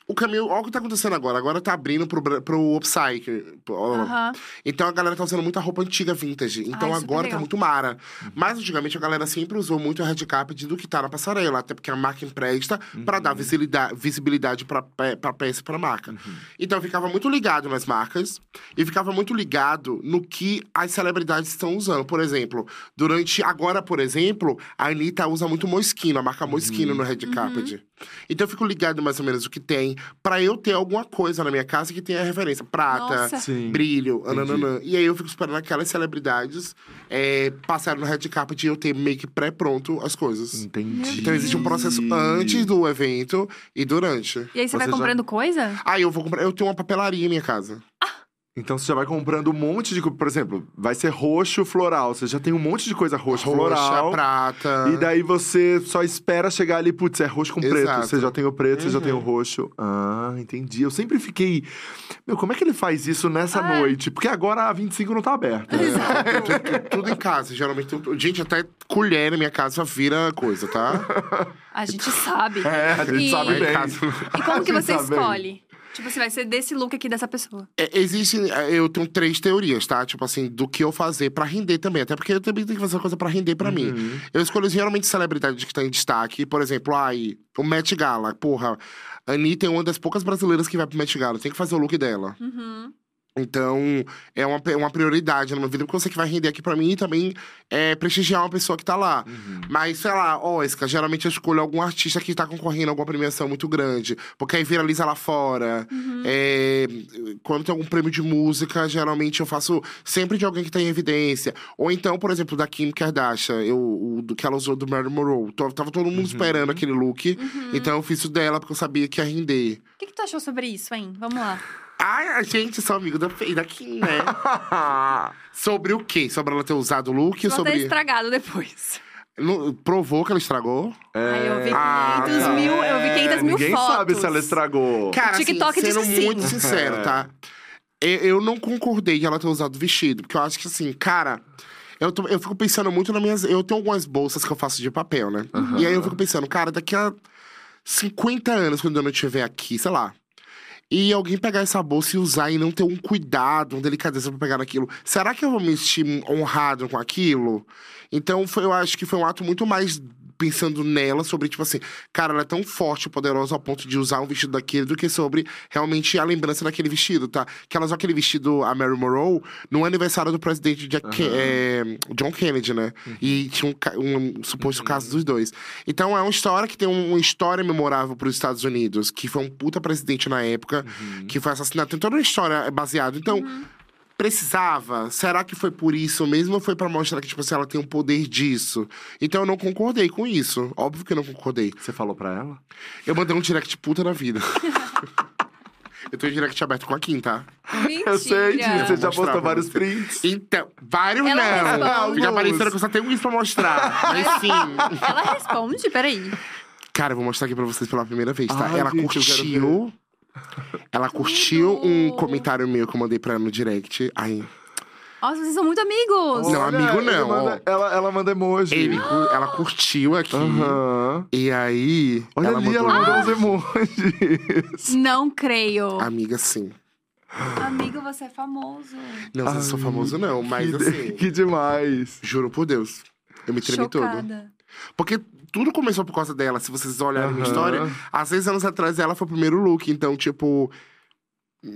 O caminho. Olha o que tá acontecendo agora. Agora tá abrindo pro, pro upcycle. Aham. Então a galera tá usando muita roupa antiga vintage. Então Ai, agora tá muito mara. Mas antigamente a galera sempre usou muito a red carpet do que tá na passarela. Até porque a marca empresta pra dar visibilidade, visibilidade pra, pe- pra peça e pra marca. Então eu ficava muito ligado nas marcas. E ficava muito ligado no que as celebridades estão usando. Por exemplo, durante. Agora, por exemplo, a Anitta usa muito Moschino, a marca Moschino no red carpet. Então eu fico ligado mais ou menos o que tem. Pra eu ter alguma coisa na minha casa que tenha referência. Prata, brilho, ananã. E aí eu fico esperando aquelas celebridades é, passarem no red carpet e eu ter meio que pré-pronto as coisas. Entendi. Então existe um processo antes do evento e durante. E aí você, Você vai já- comprando coisa? Aí eu vou comprar. Eu tenho uma papelaria em minha casa. Então você já vai comprando um monte de. Por exemplo, vai ser roxo floral. Você já tem um monte de coisa roxo floral. Roxa, prata. E daí você só espera chegar ali, putz, é roxo com preto. Exato. Você já tem o preto, você já tem o Uhum. roxo. Ah, entendi. Eu sempre fiquei. Meu, como é que ele faz isso nessa Ah, noite? Porque agora a 25 não tá aberta. É, tudo, tudo- tudo em casa. Geralmente, tudo- gente, até colher na minha casa vira coisa, tá? A gente sabe. É, a gente E- sabe bem. casa- E como que A você sabe bem. Tipo, você vai ser desse look aqui dessa pessoa. É, existe. é, Eu tenho três teorias, tá? Tipo assim, do que eu fazer pra render também. Até porque eu também tenho que fazer uma coisa pra render pra mim. Uhum. Eu escolho geralmente celebridades que estão em destaque. Por exemplo, ai, o Met Gala. Porra, a Anitta é uma das poucas brasileiras que vai pro Met Gala. Tem que fazer o look dela. Uhum. Então, é uma, é uma prioridade na minha vida, porque eu sei que vai render aqui pra mim e também é, prestigiar uma pessoa que tá lá. Uhum. Mas, sei lá, Oscar, geralmente eu escolho algum artista que tá concorrendo a alguma premiação muito grande, porque aí viraliza lá fora. É, quando tem algum prêmio de música, geralmente eu faço sempre de alguém que tá em evidência. Ou então, por exemplo, da Kim Kardashian, eu, o do que ela usou do Marilyn Monroe. Tava todo mundo esperando aquele look, então eu fiz o dela porque eu sabia que ia render. O que, que tu achou sobre isso, hein? Vamos lá. Ai, a gente, sou amigo da, da Kim, né? Sobre o quê? Sobre ela ter usado o look? Ter sobre. estragado depois. Não- Provou que ela estragou? Aí eu vi 500 Ah, tá. mil, eu vi 500 mil Ninguém fotos. sabe se ela estragou. Cara, TikTok assim, sendo disse sim. muito sincero, É. tá? Eu, eu não concordei de ela ter usado vestido, porque eu acho que assim, cara. Eu, tô- eu fico pensando muito nas minhas. Eu tenho algumas bolsas que eu faço de papel, né? E aí eu fico pensando, cara, daqui a 50 anos, quando eu não estiver aqui, sei lá. E alguém pegar essa bolsa e usar e não ter um cuidado, uma delicadeza pra pegar naquilo. Será que eu vou me sentir honrado com aquilo? Então, foi, eu acho que foi um ato muito mais pensando nela, sobre, tipo assim, cara, ela é tão forte e poderosa ao ponto de usar um vestido daquele, do que sobre realmente a lembrança daquele vestido, tá? Que ela usou aquele vestido, a Mary Monroe, no aniversário do presidente Jack Ke- é, John Kennedy, né? E tinha um, um suposto caso dos dois. Então é uma história que tem um- uma história memorável para os Estados Unidos, que foi um puta presidente na época, que foi assassinado. Tem toda uma história baseada. Então, precisava? Será que foi por isso mesmo ou foi pra mostrar que, tipo assim, ela tem um poder disso? Então eu não concordei com isso. Óbvio que eu não concordei. Você falou pra ela? Eu mandei um direct puta na vida. eu tenho direct aberto com a Kim, tá? Mentira. Eu sei disso, você já postou vários prints. Então, vários Ela não. responde. Fica parecendo que eu só tenho isso pra mostrar. Mas sim. Ela responde, peraí. Cara, eu vou mostrar aqui pra vocês pela primeira vez, tá? Ai, ela gente, eu quero curtiu. Ela curtiu um comentário meu que eu mandei pra ela no direct. Aí. Nossa, vocês são muito amigos. Não, Olha, amigo ele não, manda- ela, ela manda emoji. Ele, cu- ela curtiu aqui. Aham. E aí. Olha ela ali, mandou. ela mandou uns emojis. Não creio. Amiga, sim. Amigo, você é famoso. Não, eu sou famoso, não, mas que, assim. que demais. Juro por Deus. Eu me tremi todo. Chocada. Porque tudo começou por causa dela. Se vocês olharem Aham. na história, há seis anos atrás ela foi o primeiro look. Então, tipo.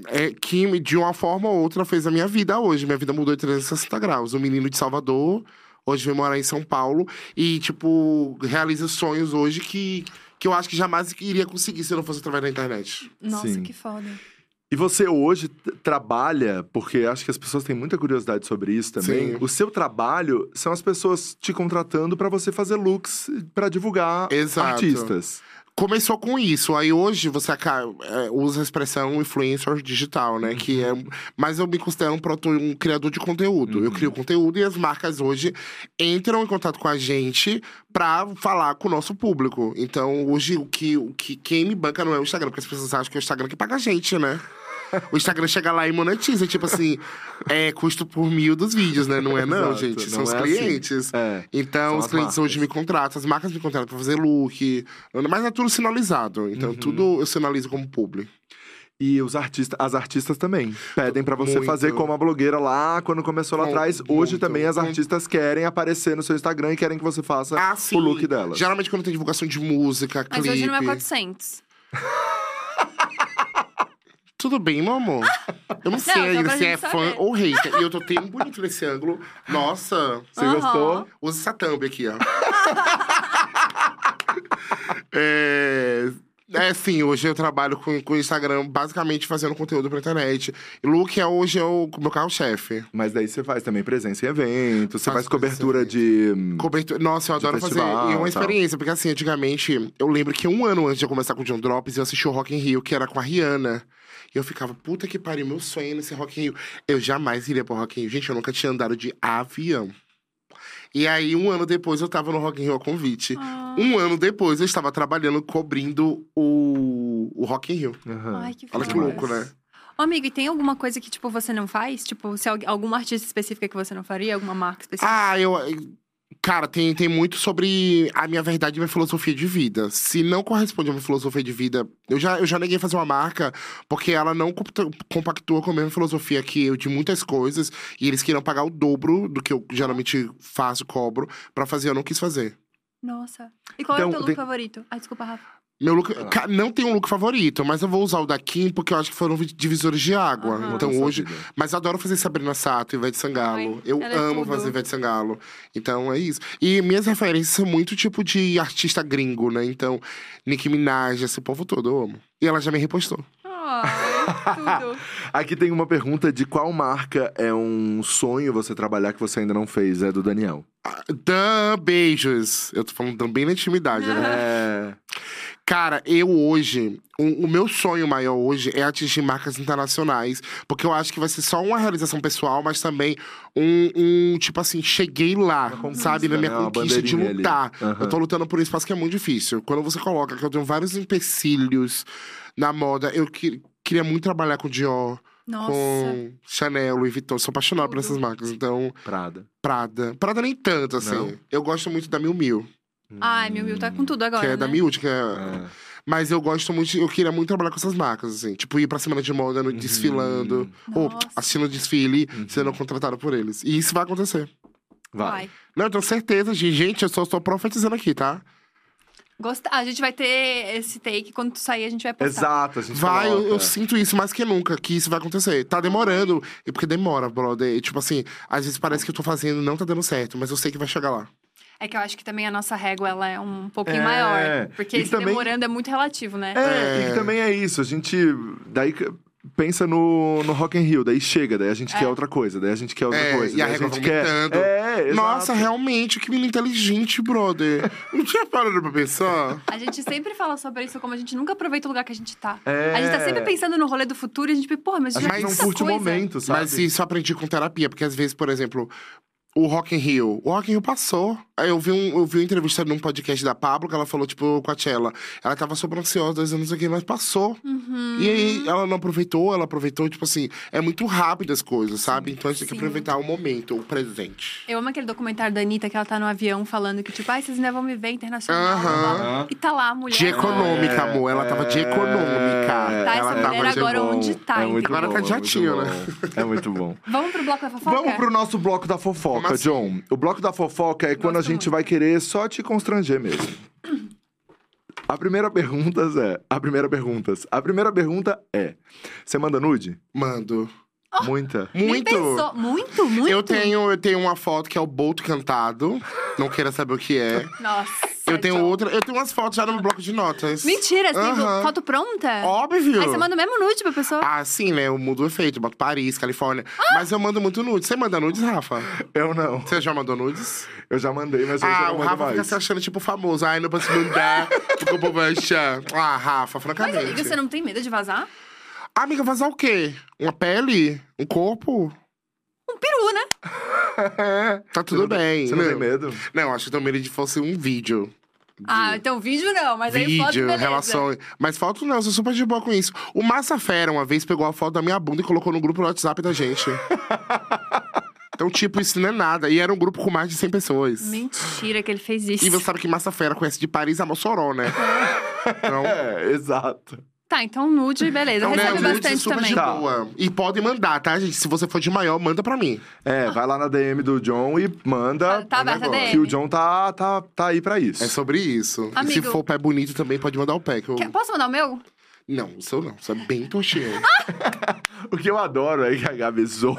É, Kim, de uma forma ou outra, fez a minha vida hoje. Minha vida mudou de 360 graus. Um menino de Salvador, hoje vem morar em São Paulo. E, tipo, realiza sonhos hoje que, que eu acho que jamais iria conseguir se não fosse através da internet. Nossa, Sim. que foda. E você hoje trabalha, porque acho que as pessoas têm muita curiosidade sobre isso também. Sim. O seu trabalho são as pessoas te contratando pra você fazer looks pra divulgar Exato. artistas. Começou com isso. Aí hoje você é, usa a expressão influencer digital, né? Que é. Mas eu me considero um, proto- um criador de conteúdo. Eu crio conteúdo e as marcas hoje entram em contato com a gente pra falar com o nosso público. Então, hoje, o que, o que quem me banca não é o Instagram, porque as pessoas acham que é o Instagram que paga a gente, né? O Instagram chega lá e monetiza, tipo assim, é custo por mil dos vídeos, né? Não é, não, Exato, gente. São não os é assim. clientes. É. Então, São os clientes hoje me marcas. contratam, as marcas me contratam pra fazer look. Mas é tudo sinalizado. Então, Uhum. tudo eu sinalizo como publi. E os artistas, as artistas também pedem pra você Muito. fazer como a blogueira lá quando começou lá atrás. Hoje muito. também as artistas querem aparecer no seu Instagram e querem que você faça Ah, o look delas. Geralmente, quando tem divulgação de música, Mas clipe. hoje não é 400. Tudo bem, meu amor. Eu não sei só ainda se é gente fã saber. ou hater. E eu tô tendo bonito nesse ângulo. Nossa, Você Aham. gostou? usa essa thumb aqui, ó. é... É, sim, hoje eu trabalho com com o Instagram basicamente fazendo conteúdo pra internet. E look é hoje é o meu carro-chefe. Mas daí você faz também presença em eventos, você faz cobertura de. Cobertura. Nossa, eu adoro fazer festival, e é uma tal. experiência, porque assim, antigamente, eu lembro que um ano antes de eu começar com o John Drops, eu assisti o Rock in Rio, que era com a Rihanna. E eu ficava, puta que pariu, meu sonho é nesse Rock in Rio. Eu jamais iria pro Rock in Rio. Gente, eu nunca tinha andado de avião. E aí, um ano depois, eu tava no Rock in Rio a convite. Ah, Um ano depois, eu estava trabalhando, cobrindo o, o Rock in Rio. Aham. Ai, que Olha que louco, né? Ô, amigo, e tem alguma coisa que, tipo, você não faz? Tipo, se algu- alguma artista específica que você não faria? Alguma marca específica? Ah, eu. Cara, tem, tem muito sobre a minha verdade e minha filosofia de vida. Se não corresponde à minha filosofia de vida, eu já, eu já neguei fazer uma marca porque ela não compa- compactua com a mesma filosofia que eu de muitas coisas e eles queriam pagar o dobro do que eu geralmente faço, cobro, pra fazer, eu não quis fazer. Nossa. E qual é o Então, teu look tem- favorito? Ai, desculpa, Rafa. Meu look. Ah. Não tem um look favorito, mas eu vou usar o da Kim porque eu acho que foram divisores de água. Aham. Então hoje. vida. Mas adoro fazer Sabrina Sato, Ivete Sangalo. Ai, eu é amo tudo. fazer Ivete Sangalo. Então é isso. E minhas referências são muito tipo de artista gringo, né? Então, Nicki Minaj, esse povo todo eu amo. E ela já me repostou. Tudo. Aqui tem uma pergunta de qual marca é um sonho você trabalhar que você ainda não fez. É do Daniel. Dan beijos. Eu tô falando também na intimidade, né? É. Cara, eu hoje, o, o meu sonho maior hoje é atingir marcas internacionais, porque eu acho que vai ser só uma realização pessoal, mas também um, um, tipo assim, cheguei lá, sabe? Na minha né? Conquista de lutar. Aham. Eu tô lutando por isso, mas que é muito difícil. Quando você coloca que eu tenho vários empecilhos na moda, eu que- queria muito trabalhar com Dior, Nossa. com Chanel, Louis Vuitton. Sou apaixonado por essas marcas. Então, Prada. Prada. Prada nem tanto, assim. Não? Eu gosto muito da Mil Mil, Ai, meu Mil tá com tudo agora, que é né? da Miúde, que é... É. Mas eu gosto muito, eu queria muito trabalhar com essas marcas, assim. Tipo, ir pra semana de moda, no, desfilando. Ou Nossa. assistindo o desfile, Uhum. sendo contratado por eles. E isso vai acontecer. Vai. Vai. Não, eu tenho certeza, gente. Gente, eu só estou profetizando aqui, tá? Gosta... A gente vai ter esse take. Quando tu sair, a gente vai postar. Exato, a gente Vai, eu, eu sinto isso mais que nunca, que isso vai acontecer. Tá demorando, e porque demora, brother. E, tipo assim, às vezes parece que eu tô fazendo e não tá dando certo, mas eu sei que vai chegar lá. É que eu acho que também a nossa régua, ela é um pouquinho É. maior. Porque E esse também- demorando é muito relativo, né? É, e É. que também é isso. A gente. Daí pensa no, no Rock in Rio, daí chega, daí a gente É. quer outra coisa, daí a gente quer outra É, coisa. e a régua gente quer. É. Nossa, realmente, que menino inteligente, brother. não tinha parado pra pensar. A gente sempre fala sobre isso, como a gente nunca aproveita o lugar que a gente tá. É. A gente tá sempre pensando no rolê do futuro e a gente porra, mas A já gente fiz não tanta curte o momento, sabe? Mas isso eu aprendi com terapia, porque às vezes, por exemplo, o Rock in Rio. O Rock in Rio passou. Aí eu vi, um, eu vi uma entrevista num podcast da Pablo, que ela falou, tipo, com a Tchela. Ela tava super ansiosa, dois anos aqui, mas passou. Uhum. E aí, ela não aproveitou, ela aproveitou, tipo assim, é muito rápido as coisas, sabe? Então a gente tem que Sim. aproveitar o momento, o presente. Eu amo aquele documentário da Anitta que ela tá no avião falando que, tipo, ai, vocês ainda vão me ver internacional. Blá. E tá lá a mulher. De econômica, É, amor. Ela tava de é, econômica. Tá, essa ela mulher tava de agora bom. onde tá, é muito Agora bom, tá de é né? É muito bom. Vamos pro bloco da fofoca? Vamos pro nosso bloco da fofoca, assim? John. O bloco da fofoca é quando a Gosto gente vai querer só te constranger mesmo. A primeira pergunta é. A primeira pergunta. A primeira pergunta é: Você manda nude? Mando. Muita. Nem Muito. Muito, muito. Eu tenho, eu tenho uma foto que é o Bolt cantado. Não queira saber o que é. Nossa. Eu tenho John. outra. Eu tenho umas fotos já no meu bloco de notas. Mentira, você tem Aham. foto pronta? Óbvio. Aí você manda o mesmo nude pra pessoa. Ah, sim, né? Eu mudo o efeito, boto Paris, Califórnia. Mas eu mando muito nudes. Você manda nudes, Rafa? Eu não. Você já mandou nudes? Eu já mandei, mas eu já Ah, não o mando Rafa mais. fica se achando, tipo, famoso. Ai, não posso mandar, porque o povo vai achar. Ah, Rafa, Mas, francamente. amiga, você não tem medo de vazar? Amiga, vazar o quê? Uma pele? Um corpo? Um peru, né? Tá tudo Você bem. Você não tem medo? Não, acho que tenho medo de fosse um vídeo. Ah, então vídeo não, mas aí foto, Vídeo, beleza. relação. Mas foto não, eu sou super de boa com isso. O Massa Fera, uma vez, pegou a foto da minha bunda e colocou no grupo do WhatsApp da gente. então, tipo, isso não é nada. E era um grupo com mais de 100 pessoas. Mentira que ele fez isso. E você sabe que Massa Fera conhece de Paris a Mossoró, né? Então, É, exato. Tá, então nude, beleza. então né, Recebe nudes bastante super também. de Tá. boa. E pode mandar, tá, gente? Se você for de maior, manda pra mim. É, vai lá na DM do John e manda. Tá- tá o aberta a negócio. DM. Que o John tá, tá, tá aí pra isso. É sobre isso. E se Amigo- for pé bonito também, pode mandar o pé. Que eu... Quer- Posso mandar o meu? Não, isso eu não. Isso é bem toxinho. O que eu adoro é que a Gabi zoa.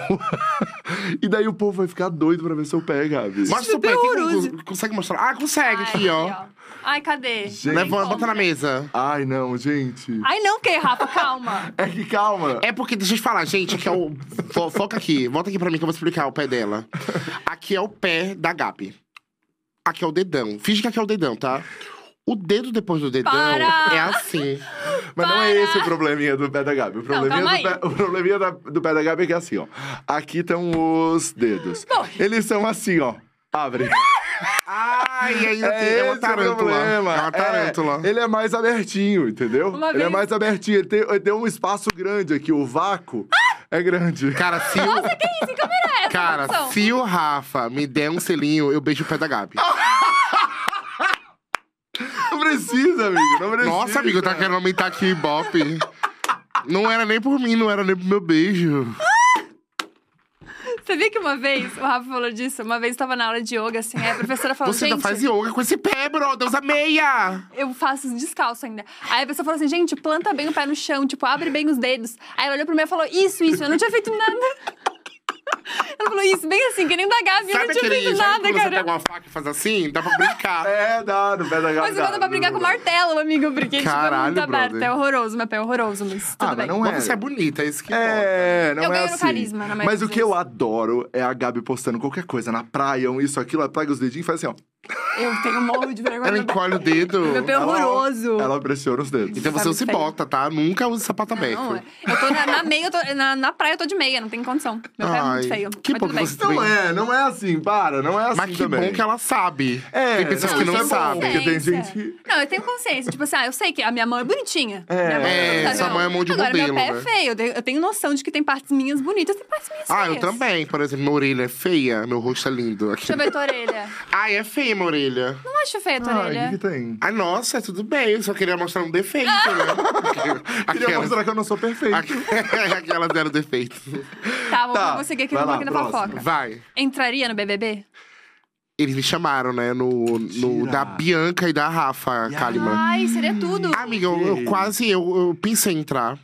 e daí o povo vai ficar doido pra ver seu pé, Gabi. Mostra seu pé. como- consegue mostrar? Ah, consegue Ai, aqui, ó. Ai, cadê? Gente. Levanta, bota na mesa. Ai, não, gente. Ai, não, que, Rafa, calma. É que calma. É porque, deixa eu te falar, gente, aqui é o. fo- Foca aqui, volta aqui pra mim que eu vou explicar o pé dela. Aqui é o pé da Gabi. Aqui é o dedão. Finge que aqui é o dedão, tá? O dedo depois do dedão Para! é assim. Mas não é Para! esse o probleminha do pé da Gabi. O probleminha, calma do, pé, o probleminha da- do pé da Gabi é que é assim, ó. Aqui estão os dedos. Bom. Eles são assim, ó. Abre. Ai, ainda tem. É É uma esse o tarântula. problema. É uma tarântula. É, ele é mais abertinho, entendeu? Uma ele é vez- mais abertinho. Ele tem, ele tem um espaço grande aqui. O vácuo é grande. Cara, se o. Nossa, que isso? Que câmera é essa, Cara, produção? se o Rafa me der um selinho, eu beijo o pé da Gabi. Não precisa, amigo. Não precisa. Nossa, amigo, tá querendo aumentar aqui o Ibope. Não era nem por mim, não era nem pro meu beijo. Você viu que uma vez, o Rafa falou disso, uma vez eu tava na aula de yoga, assim, aí a professora falou, Você gente, ainda faz yoga com esse pé, brother. Usa meia. eu faço descalço ainda. Aí a pessoa falou assim, gente, planta bem o pé no chão, tipo, abre bem os dedos. Aí ela olhou pra mim e falou, isso, isso, eu não tinha feito nada. Ela falou isso, bem assim, que nem da Gabi, eu Sabe não tinha aquele. feito nada, quando você cara. pega uma faca e faz assim? Dá pra brincar. É, dá, no pé da Gabi. Mas dá, quando pra brigar no- com martelo, amigo, porque tipo, é Caralho, muito aberto. brother. É horroroso, meu pé é horroroso, mas tudo Ah, mas bem. não é. Mas você é bonita, é isso que importa. É, não Eu é ganho no assim. carisma, na maioria Mas o que eu adoro é a Gabi postando qualquer coisa na praia, um isso, aquilo, ela pega os dedinhos e faz assim, ó. Eu tenho um morro de vergonha. Ela encolhe o dedo. Meu pé é Ela- horroroso. Ela pressiona os dedos. Então você não se bota, tá? Nunca use sapato aberto. Não, é. eu tô na, na meia, eu tô, na, na praia eu tô de meia, não tem condição. Meu pé é muito Ai, feio. que mas bom que você- Não é, não é assim, para, não é assim Mas que também. bom que ela sabe. É, Tem pessoas não, que não é sabem. porque tem gente- Não, eu tenho consciência. Tipo assim, ah, eu sei que a minha mão é bonitinha. É. Minha mão É, tá sua mão é mão de Agora, modelo, meu pé né? é feio. Eu tenho, noção de que tem partes minhas bonitas tem partes minhas Ah, feias. eu também. Por exemplo, minha orelha é feia, meu rosto é lindo. Aqui. Deixa eu ver tua orelha. Ai, é feia minha orelha. Não acho feia a tua Ah, o orelha. que, que tem? Ai, nossa, tudo bem. Eu só queria mostrar um defeito, né? Queria Aquelas, mostrar que eu não sou perfeito. aquelas zero defeito. Tá, vou, Tá, vou seguir aqui vai um lá, pouquinho da próximo. fofoca. Vai. Entraria no BBB? Eles me chamaram, né? No, no Mentira. da Bianca e da Rafa Kalimann. Ai, seria tudo. Amiga, eu, eu quase, eu, eu pensei em entrar.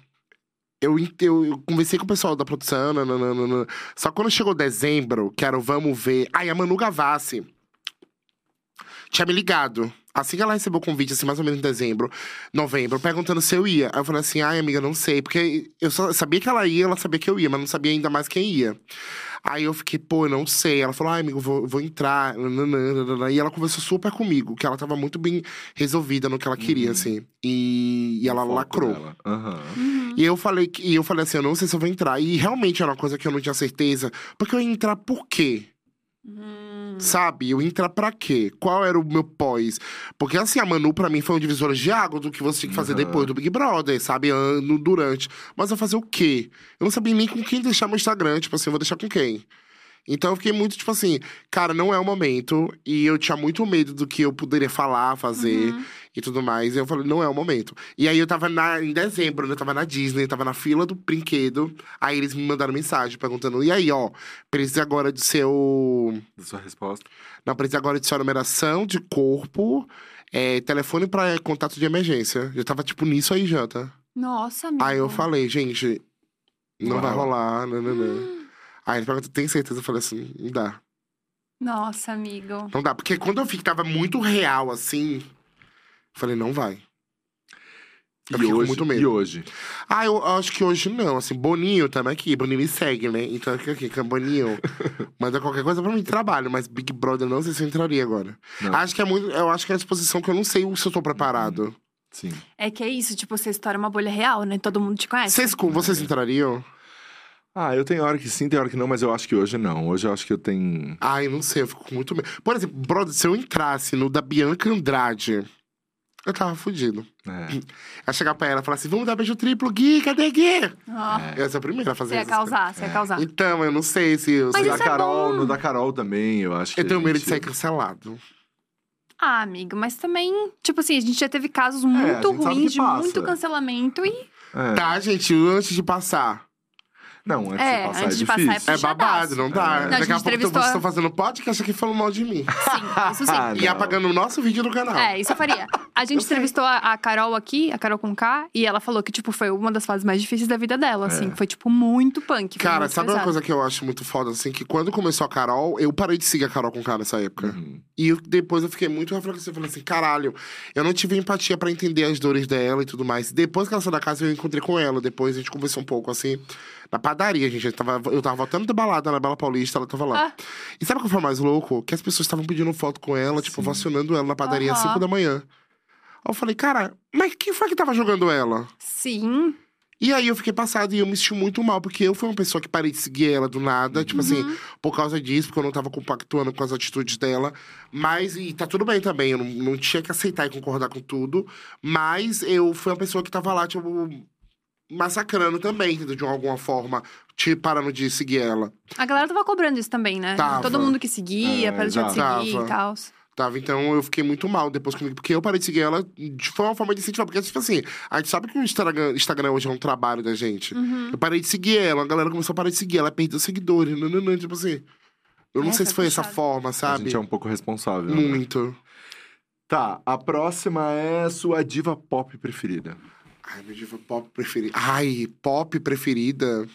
Eu, en- eu, eu conversei com o pessoal da produção, nananana. só quando chegou dezembro, que era o Vamos Ver. Aí a Manu Gavassi tinha me ligado. Assim que ela recebeu o convite, assim, mais ou menos em dezembro, novembro, perguntando se eu ia. Aí eu falei assim, ai, amiga, não sei. Porque eu só sabia que ela ia, ela sabia que eu ia, mas não sabia ainda mais quem ia. Aí eu fiquei, pô, eu não sei. Ela falou, ai, amigo, vou, vou entrar. E ela conversou super comigo, que ela tava muito bem resolvida no que ela queria, assim. E, e ela Foco lacrou. dela. Aham. E eu falei que- e eu falei assim, eu não sei se eu vou entrar. E realmente era uma coisa que eu não tinha certeza. Porque eu ia entrar por quê? Hum. Sabe? Eu entrar pra quê? Qual era o meu pós? Porque assim, a Manu pra mim foi um divisor de água do que você tinha que fazer Aham. depois do Big Brother, sabe? Ano, durante. Mas eu fazer o quê? Eu não sabia nem com quem deixar meu Instagram. Tipo assim, eu vou deixar com quem? Então eu fiquei muito, tipo assim, cara, não é o momento. E eu tinha muito medo do que eu poderia falar, fazer Uhum. E tudo mais. E eu falei, não é o momento. E aí eu tava na, em dezembro, né? Eu tava na Disney, eu tava na fila do brinquedo. Aí eles me mandaram mensagem perguntando: e aí, ó, precisa agora de seu. Da sua resposta. Não, precisa agora de sua numeração de corpo, é, telefone pra contato de emergência. Eu tava, tipo, nisso aí já, tá? Nossa, amigo. Aí eu falei, gente, não Não vai rolar, não, não, não. Aí ele perguntou, tem certeza? Eu falei assim, não dá. Nossa, amigo. Não dá. Porque quando eu vi que tava muito real, assim, falei, não vai. Eu E com hoje, muito medo. e hoje? Ah, eu acho que hoje não. Assim, Boninho também aqui. Boninho me segue, né? Então aqui, aqui, que é Boninho. Manda qualquer coisa pra mim de trabalho, mas Big Brother não sei se eu entraria agora. Não. Acho que é muito. Eu acho que é a exposição que eu não sei se eu tô preparado. Sim. É que é isso, tipo, você estoura uma bolha real, né? Todo mundo te conhece. Vocês, vocês entrariam? Ah, eu tenho hora que sim, tem hora que não, mas eu acho que hoje não. Hoje eu acho que eu tenho. Ai, não sei, eu fico com muito medo. Por exemplo, brother, se eu entrasse no da Bianca Andrade, eu tava fudido. É. Ia chegar pra ela e falar assim: vamos dar beijo triplo, Gui, cadê Gui? Ó, Eu ia ser a primeira a fazer Você ia isso. causar, você ia causar. Então, eu não sei se. Eu, Mas se- da isso é Carol, bom. no da Carol também, eu acho que. eu tenho a medo de gente- sair cancelado. Ah, amigo, mas também, tipo assim, a gente já teve casos muito É, gente sabe ruins de passa. muito cancelamento e. É. Tá, gente, antes de passar. Não, antes É, de passar antes é de passar é difícil. É babado, não dá. É. Não, a Daqui gente a pouco entrevistou vocês a- estão fazendo podcast aqui falando mal de mim. Sim, isso sim. Ah, E apagando o nosso vídeo do canal. É, isso eu faria. A gente entrevistou a, a Carol aqui, a Carol com K, e ela falou que, tipo, foi uma das fases mais difíceis da vida dela, assim. Foi, tipo, muito punk. foi Cara, muito sabe uma pesado. coisa que eu acho muito foda, assim? Que quando começou a Carol, eu parei de seguir a Carol com K nessa época. Uhum. E depois eu fiquei muito reflexivo. Falei assim, caralho, eu não tive empatia pra entender as dores dela e tudo mais. Depois que ela saiu da casa, eu encontrei com ela. Depois a gente conversou um pouco, assim, na padaria, gente. Eu tava, eu tava voltando da balada na Bela Paulista, ela tava lá. Ah. E sabe o que foi mais louco? Que as pessoas estavam pedindo foto com ela, tipo, vacionando ela na padaria às Aham. 5 da manhã. Aí eu falei, cara, mas quem foi que tava jogando ela? Sim. E aí eu fiquei passado e eu me senti muito mal, porque eu fui uma pessoa que parei de seguir ela do nada, tipo assim, por causa disso, porque eu não tava compactuando com as atitudes dela. Mas, e tá tudo bem também, eu não, não tinha que aceitar e concordar com tudo. Mas eu fui uma pessoa que tava lá, tipo, massacrando também, entendeu? de alguma forma, te parando de seguir ela. A galera tava cobrando isso também, né? Tava. Todo mundo que seguia, É, para de seguir Tava. e tal. Tava, então eu fiquei muito mal depois comigo, porque eu parei de seguir ela, de- foi uma forma de incentivar, porque, tipo assim, a gente sabe que o Instagram, Instagram hoje é um trabalho da gente. Uhum. Eu parei de seguir ela, a galera começou a parar de seguir, ela perdeu seguidores, não, não, não, tipo assim. Eu não É, sei se foi essa forma, A sabe? gente é um pouco responsável. né? Muito. Tá, a próxima é sua diva pop preferida. Ai, minha diva pop preferida. Ai, pop preferida.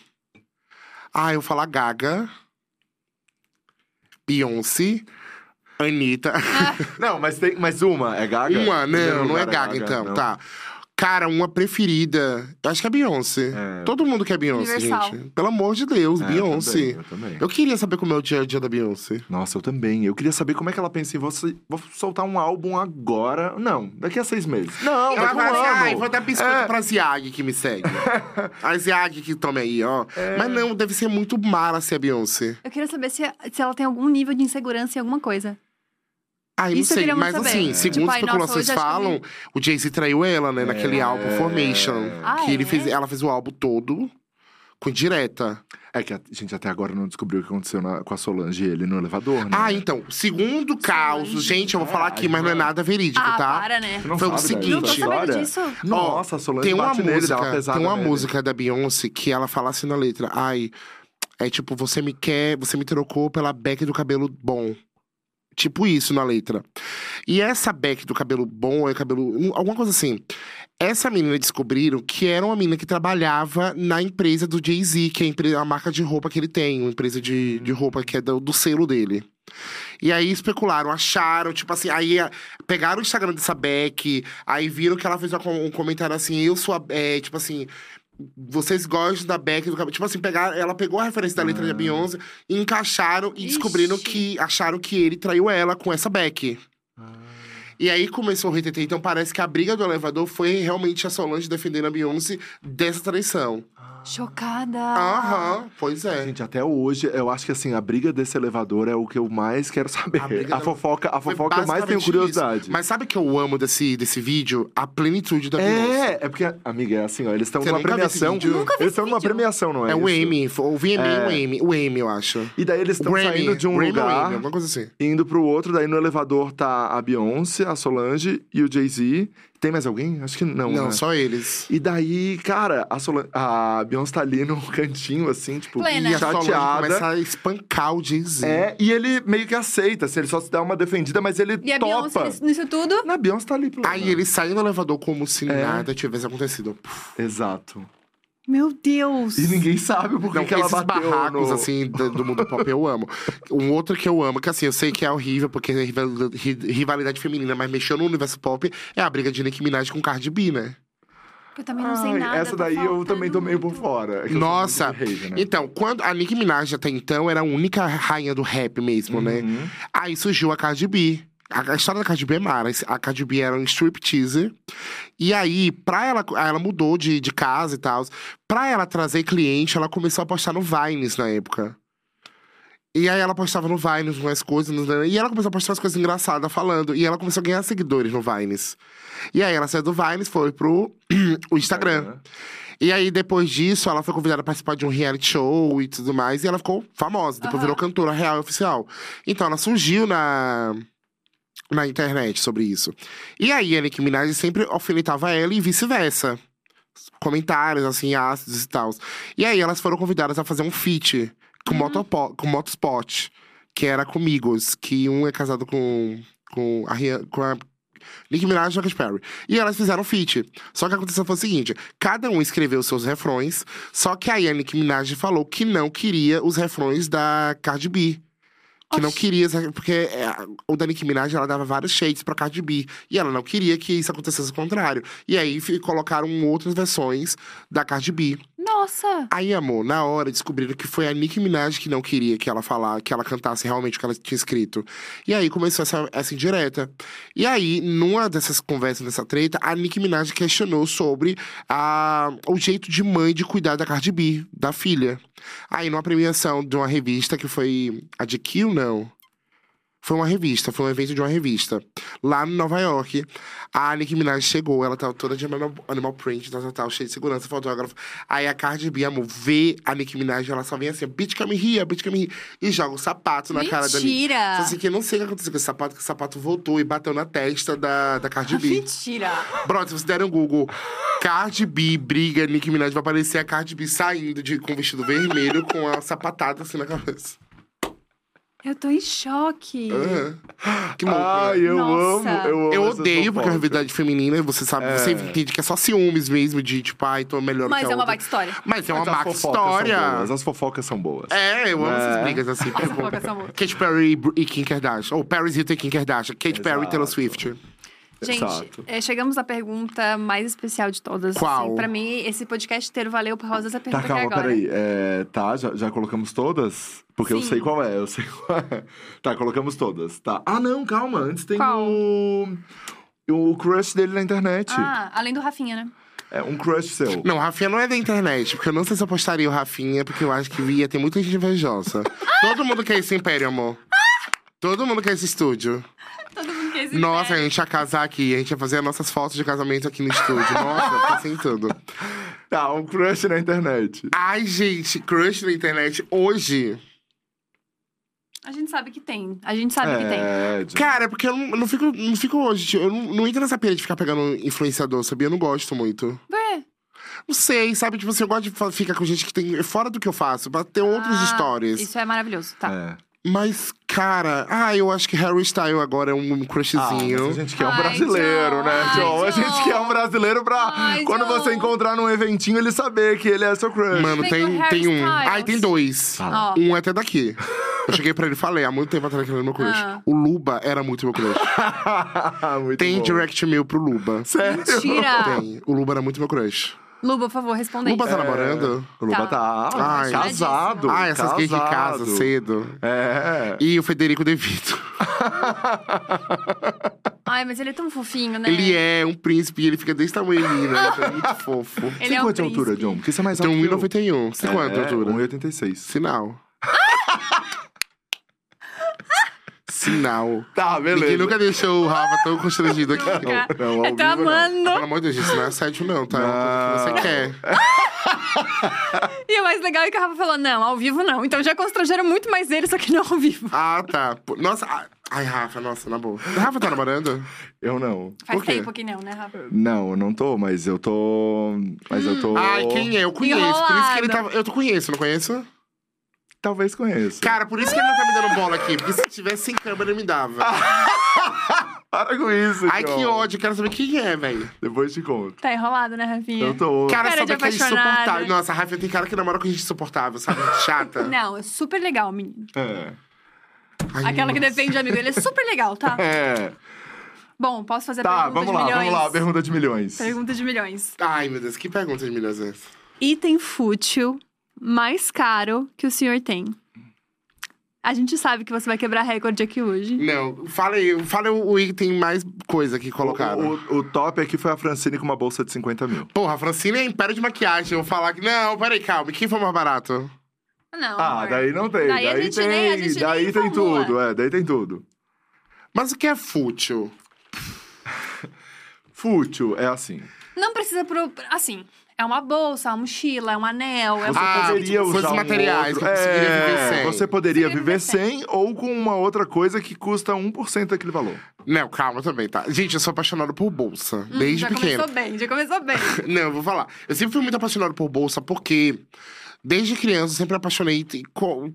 Ai, eu vou falar Gaga. Beyoncé. Anitta. Não, mas tem mais uma. É Gaga? Uma, Primeiro não, não é lugar Gaga, então. não. Tá. Cara, uma preferida. Eu acho que é Beyoncé. É. Todo mundo quer Beyoncé, Universal. gente. Pelo amor de Deus, É, Beyoncé. Eu também, eu também. Eu queria saber como é o dia a dia da Beyoncé. Nossa, eu também. Eu queria saber como é que ela pensa em você. Vou soltar um álbum agora. Não, daqui a seis meses. Não, Ela vai um assim, ano. ai, vou dar biscoito É. pra Ziag que me segue. a Ziag que tome aí, ó. É. Mas não, deve ser muito mala ser a Beyoncé. Eu queria saber se, se ela tem algum nível de insegurança em alguma coisa. Não Isso eu sei, queria muito mas saber. assim, É. segundo Tipo, nossa, especulações hoje acho que falam, o Jay-Z traiu ela, né, naquele É. álbum Formation. Ah, que ele é? fez, ela fez o álbum todo com direta. É que a gente até agora não descobriu o que aconteceu na- com a Solange e ele no elevador, né? Ah, então, segundo caos, gente, eu vou É, falar aqui, ai, mas não é nada verídico, ah, tá? para, né? Não Foi o seguinte- Não. Nossa, a Solange Tem uma bate nele, dá uma música, pesada tem uma nele. música da Beyoncé que ela fala assim na letra, ai, é tipo, você me quer, você me trocou pela Beck do cabelo bom. Tipo isso na letra. E essa Beck do cabelo bom, é cabelo. alguma coisa assim. Essa menina descobriram que era uma menina que trabalhava na empresa do Jay-Z, que é a, empre- a marca de roupa que ele tem, uma empresa de, de roupa que é do, do selo dele. E aí especularam, acharam, tipo assim, aí a- pegaram o Instagram dessa Beck, aí viram que ela fez um comentário assim, eu sou a. É, tipo assim. Vocês gostam da Beck do cabelo. Tipo assim, pegaram, ela pegou a referência da letra da Beyoncé, encaixaram e Ixi. descobriram que. Acharam que ele traiu ela com essa Beck. E aí começou o RTT. Então parece que a briga do elevador foi realmente a Solange defendendo a Beyoncé dessa traição. Chocada. Aham, pois é. Gente, até hoje, eu acho que assim, a briga desse elevador é o que eu mais quero saber. A A, da- fofoca, a Foi fofoca eu mais tenho curiosidade. isso. Mas sabe o que eu amo desse, desse vídeo? A plenitude da Beyoncé. É, é porque, amiga, é assim, ó, eles estão numa premiação. vídeo? Nunca vi Eles estão numa premiação, não é? É o? Emmy, o VMA É. o Emmy? O Emmy, eu acho. E daí eles estão saindo de um Grammy lugar, Emmy, alguma coisa assim. indo pro outro, daí no elevador tá a Beyoncé, a Solange e o Jay-Z. Tem mais alguém? Acho que não. Não, né? só eles. E daí, cara, a, Solan... a Beyoncé tá ali no cantinho, assim, tipo, Plena. E a Solange chateada. começa a espancar o Jay-Z. É, e ele meio que aceita, se ele só se dá uma defendida, mas ele E a topa. Beyoncé nisso- tudo? Na Beyoncé tá ali plena. Aí ele saiu do elevador como se É. nada tivesse acontecido. Exato. Meu Deus. E ninguém sabe por que Não, que ela esses bateu barracos, no... assim, do, do mundo pop eu amo. Um outro que eu amo, que assim, eu sei que é horrível, porque é rival- ri- rivalidade feminina, mas mexeu no universo pop, é a briga de Nicki Minaj com Cardi B, né? Eu também não sei Ai, nada. Essa daí eu faltando também tô meio por fora. É Nossa! rage, né? Então, quando a Nicki Minaj até então era a única rainha do rap mesmo, né? Uhum. Aí surgiu a Cardi B. A, a história da Cardi B é mara. A Cardi B era um stripteaser. E aí, pra ela, ela mudou de, de casa e tal. Pra ela trazer cliente, ela começou a postar no Vines na época. E aí ela postava no Vines umas coisas. E ela começou a postar umas coisas engraçadas falando. E ela começou a ganhar seguidores no Vines. E aí ela saiu do Vines, foi pro o Instagram. E aí, depois disso, ela foi convidada a participar de um reality show e tudo mais. E ela ficou famosa. Depois Aham. virou cantora real e oficial. Então, ela surgiu na, na internet sobre isso. E aí, a Nicki Minaj sempre alfinetava ela e vice-versa. comentários, assim, ácidos e tal. E aí elas foram convidadas a fazer um feat com, motopo- com Motorspot, que era com Migos, que um é casado com, com, a, com a Nicki Minaj e Katy Perry. E elas fizeram feat. Só que aconteceu foi o seguinte: cada um escreveu seus refrões, só que aí a Nicki Minaj falou que não queria os refrões da Cardi B. Que não queria, porque é, o da Nicki Minaj, ela dava vários shades pra Cardi B. E ela não queria que isso acontecesse ao contrário. E aí colocaram outras versões da Cardi B. Nossa! Aí, amor, na hora descobriram que foi a Nicki Minaj que não queria que ela falar, que ela cantasse realmente o que ela tinha escrito. E aí começou essa, essa indireta. E aí, numa dessas conversas, dessa treta, a Nicki Minaj questionou sobre a, o jeito de mãe de cuidar da Cardi B, da filha. Aí, numa premiação de uma revista que foi. A de Kill, não. Foi uma revista, foi um evento de uma revista. Lá em Nova York, a Nicki Minaj chegou, ela tava toda de animal, animal print, tal, tal, tal, cheia de segurança, fotógrafo. Aí a Cardi B, amor, vê a Nicki Minaj, ela só vem assim, bitch come here, bitch come here, e joga o sapato na cara da Nicki. Mentira! Assim, que eu não sei o que aconteceu com esse sapato, que o sapato voltou e bateu na testa da, da Cardi B. Mentira! Pronto, se vocês derem um Google, Cardi B briga, Nicki Minaj, vai aparecer a Cardi B saindo de, com vestido vermelho, com a sapatada assim na cabeça. Eu tô em choque. Que louco, Ai, né? eu Nossa. amo, eu amo Eu odeio, porque é uma fofocas. realidade feminina, você sabe, você entende que é só ciúmes mesmo, de tipo, ai, tô melhor Mas que a é uma outra. baita história. Mas é uma baita história. boas, As fofocas são boas. É, eu amo É. essas brigas assim. As fofocas são boas. Katy Perry e Kim Kardashian. Ou Paris Hilton e Kim Kardashian. Katy Perry e Taylor Exato. Swift. Gente, é, chegamos à pergunta mais especial de todas. Qual? Assim, pra mim, esse podcast inteiro valeu por causa dessa Tá, pergunta calma, que é agora. peraí. É, tá, já, já colocamos todas? Porque eu Sim. sei qual é, eu sei qual é. Tá, colocamos todas, tá. Ah, não, calma, antes tem Qual? o... O crush dele na internet. Ah, além do Rafinha, né? É um crush seu. Não, o Rafinha não é da internet, porque eu não sei se eu postaria o Rafinha, porque eu acho que ia ter muita gente invejosa. Todo mundo quer esse império, amor. Todo mundo quer esse estúdio. Nossa, a gente ia casar aqui, a gente ia fazer as nossas fotos de casamento aqui no estúdio. Nossa, em tudo. Tá, um crush na internet. Ai, gente, crush na internet hoje. A gente sabe que tem. A gente sabe que tem. É, Cara, é porque eu não, eu não fico, não fico hoje. tipo, Eu não, não entro nessa pira de ficar pegando influenciador, sabia? Eu não gosto muito. Ué, Não sei, sabe? Tipo assim, eu gosto de ficar com gente que tem fora do que eu faço, pra ter outras ah, histórias. Isso é maravilhoso, tá. é. Mas, cara, ah, eu acho que Harry Style agora é um Ah, mas crushzinho. a gente quer um Ai, brasileiro, John, né, ai, John? A gente John. quer um brasileiro pra Ai, quando John. você encontrar num eventinho ele saber que ele é seu crush. Mano, tem, tem um. Styles. Ai, tem dois. Ah. Um é até daqui. Eu cheguei pra ele e falei, há muito tempo atrás que ele era meu crush. Ah. O Luba era muito meu crush. Muito tem bom. direct mail pro Luba. Sério? Mentira! Tem. O Luba era muito meu crush. Luba, por favor, responda aí. Luba tá namorando? O Luba Tá. tá, Ai. casado. Ah, essas gays que casado. casam cedo. É. E o Federico De Vito. Ai, mas ele é tão fofinho, né? Ele é um príncipe e ele fica desse tamanho, né? Ele é muito fofo. Ele Você tem é um quanto de altura, príncipe. John? Porque você é mais Tem alto que eu. 1,91. Você tem quanto de É, altura? 1,86. Sinal. Sinal. Tá, beleza. Ninguém nunca deixou o Rafa tão constrangido aqui. Não, ao Eu tô vivo, não. amando. Pelo amor de Deus, isso não é assédio, não, tá? É coisa que você quer. E o mais legal é que a Rafa falou: não, ao vivo não. Então já constrangeram muito mais ele, só que não ao vivo. Ah, tá. Nossa, ai- Rafa, nossa, na boa. Rafa tá namorando? Eu não. Faz Por quê? tempo que não, né, Rafa? Não, eu não tô, mas eu tô. Mas eu tô. Ai, quem é? Eu conheço. Por isso que ele Enrolado. tava. Eu tô conheço, não conheço? Talvez conheça. Cara, por isso que ele não tá me dando bola aqui. Porque se tivesse sem câmera, ele me dava. Para com isso, Ai, que ódio. Quero saber quem é, velho. Depois te conto. Tá enrolado, né, Rafinha? Eu tô. Cara, Cara de sabe que é insuportável. Nossa, a Rafa tem cara que namora com gente insuportável, sabe? Chata. Não, é super legal, menino. É. Ai, Aquela que nossa. defende amigo, ele é super legal, tá? É. Bom, posso fazer a Tá, pergunta vamos de lá, milhões? vamos lá. Pergunta de milhões. Pergunta de milhões. Ai, meu Deus, que pergunta de milhões é essa? Item fútil mais caro que o senhor tem? A gente sabe que você vai quebrar recorde aqui hoje. Não, fala aí, fala o item mais coisa que colocaram. O, o- o top aqui foi a Francine com uma bolsa de 50 mil. Porra, a Francine é império de maquiagem. Eu vou falar que. Não, peraí, calma. Quem foi mais barato? Não, Ah, amor. daí não tem. Daí Daí, a gente tem. nem- a gente daí nem tem formula. tudo, é, daí tem tudo. Mas o que é fútil? Fútil é assim. Não precisa pro. Assim, É uma bolsa, uma mochila, é um anel. É Você uma Ah, poderia coisas usar um materiais outro... eu conseguiria viver É, sem. Você poderia viver viver sem ou com uma outra coisa que custa 1% daquele valor. Não, calma também, tá? Gente, eu sou apaixonado por bolsa, Hum, desde já pequeno. começou bem, já começou bem. Não, eu vou falar. Eu sempre fui muito apaixonado por bolsa porque, desde criança, eu sempre apaixonei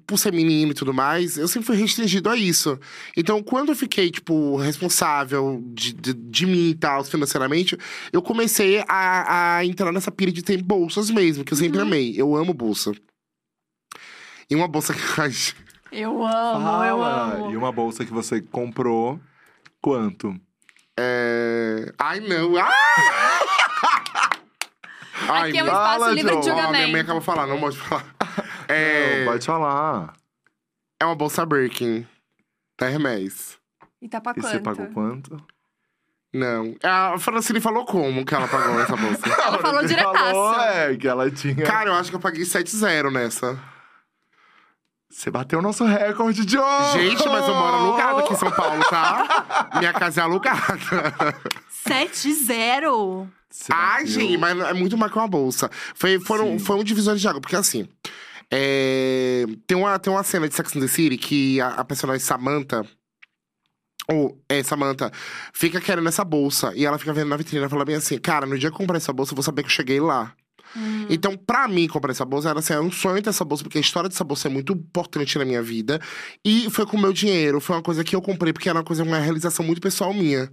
por ser menino e tudo mais. Eu sempre fui restringido a isso. Então, quando eu fiquei, tipo, responsável de, de, de mim e tal, financeiramente, eu comecei a, a entrar nessa pira de ter bolsas mesmo, que eu sempre amei. Eu amo bolsa. E uma bolsa que. Ai, Eu amo, eu amo. E uma bolsa que você comprou, quanto? É... Ai, não. Ah! Ai, Aqui é um espaço livre de. Ó, minha mãe julgamento. acabou de falar, não pode falar. É, Não, pode falar. é uma bolsa Birkin da Hermes. E tá pra E quanto? você pagou quanto? Não. A Francine falou como que ela pagou essa bolsa. Ela falou Você diretaço. falou, é, que ela tinha... Cara, eu acho que eu paguei 7-0 nessa. Você bateu o nosso recorde, John! Gente, mas eu moro alugado aqui em São Paulo, tá? Minha casa é alugada. 7-0. Você Ai, gente, mas é muito mais que uma bolsa. Foi, foram, Sim. foi um divisor de água, porque assim. é, tem, uma, tem uma cena de Sex and the City que a, a personagem Samantha. Ou, é, Samantha, fica querendo essa bolsa. E ela fica vendo na vitrine e fala bem assim: Cara, no dia que eu comprar essa bolsa, eu vou saber que eu cheguei lá. Hum. Então, pra mim, comprar essa bolsa era assim, era um sonho ter essa bolsa, porque a história dessa bolsa é muito importante na minha vida. E foi com o meu dinheiro, foi uma coisa que eu comprei, porque era uma coisa, uma realização muito pessoal minha.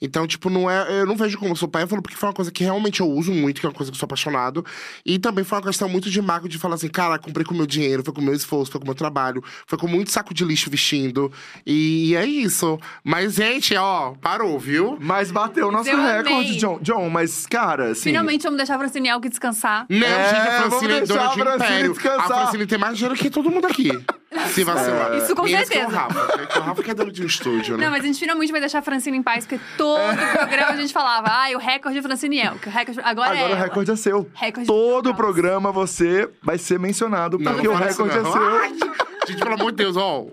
Então, tipo, não é. Eu não vejo como supérfluo, porque foi uma coisa que realmente eu uso muito, que é uma coisa que eu sou apaixonado. E também foi uma questão muito de marco de falar assim, cara, comprei com o meu dinheiro, foi com o meu esforço, foi com o meu trabalho, foi com muito saco de lixo vestindo. E é isso. Mas, gente, ó, parou, viu? Mas bateu o nosso Eu recorde, amei. John. John, mas, cara, assim... Finalmente vamos deixar a Francine Elke descansar. Não, É, gente, a vamos Francine é deixar dona de império. descansar. A Francine tem mais dinheiro que todo mundo aqui. Se vacilar. Isso com Menos que certeza. o Rafa. porque O Rafa que é dono de um estúdio, né? Não, mas a gente finalmente vai deixar a Francine em paz, porque todo programa a gente falava, ai, o recorde de Francine Elke. O recorde... Agora, Agora é o recorde é seu. Recorde Todo o programa você vai ser mencionado, Não, porque não o recorde é não. seu. Ai, gente, pelo amor de Deus, ó.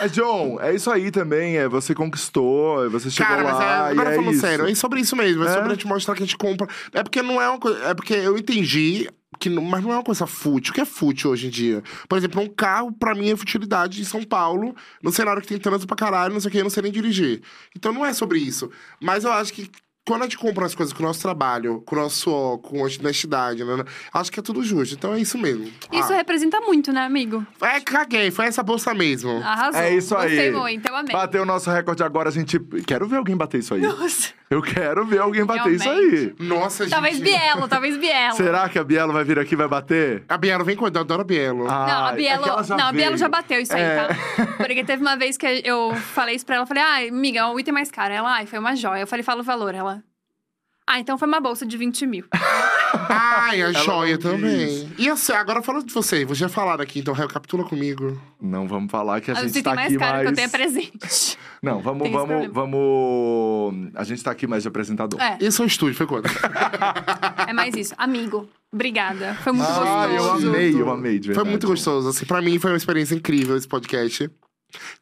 É, John, é isso aí também. É, você conquistou, você chegou Cara, mas é, lá agora e é falando isso. sério, é sobre isso mesmo. É, É? sobre a gente mostrar que a gente compra. É porque não é uma coisa. É porque eu entendi. Que não, mas não é uma coisa fútil. O que é fútil hoje em dia? Por exemplo, um carro, pra mim, é futilidade em São Paulo, no cenário que tem trânsito pra caralho, não sei o que, eu não sei nem dirigir. Então não é sobre isso. Mas eu acho que quando a gente compra as coisas com o nosso trabalho, com o nosso com a honestidade, né? Acho que é tudo justo. Então é isso mesmo. Isso Ah, representa muito, né, amigo? É, caguei, foi essa bolsa mesmo. Arrasou. É isso aí. Gostei muito, eu amei. Bateu o nosso recorde agora, a gente. Quero ver alguém bater isso aí. Nossa. Eu quero ver alguém bater isso aí. Realmente. Nossa, gente. Talvez Bielo, talvez Bielo. Será que a Bielo vai vir aqui e vai bater? A Bielo vem com eu adoro a Bielo. Não, a é Bielo, ela já não, a Bielo já bateu isso aí, É. tá? Porque teve uma vez que eu falei isso pra ela, eu falei, ah, amiga, o item mais caro. Ela, ai, foi uma joia. Eu falei, fala o valor. Ela, ah, então foi uma bolsa de 20 mil. Ai, a joia também. E assim, agora falando de você, você já falaram aqui, então recapitula comigo. Não vamos falar que a o gente item tá mais aqui caro mais. que eu tenho é presente. Não, vamos, Tem vamos, problema. vamos. A gente tá aqui mais de apresentador. É, Esse é o estúdio, foi quanto? é mais isso. Amigo, obrigada. Foi muito Ah, eu gostoso. amei, eu amei, de Foi verdade. muito gostoso. Assim, pra mim foi uma experiência incrível esse podcast.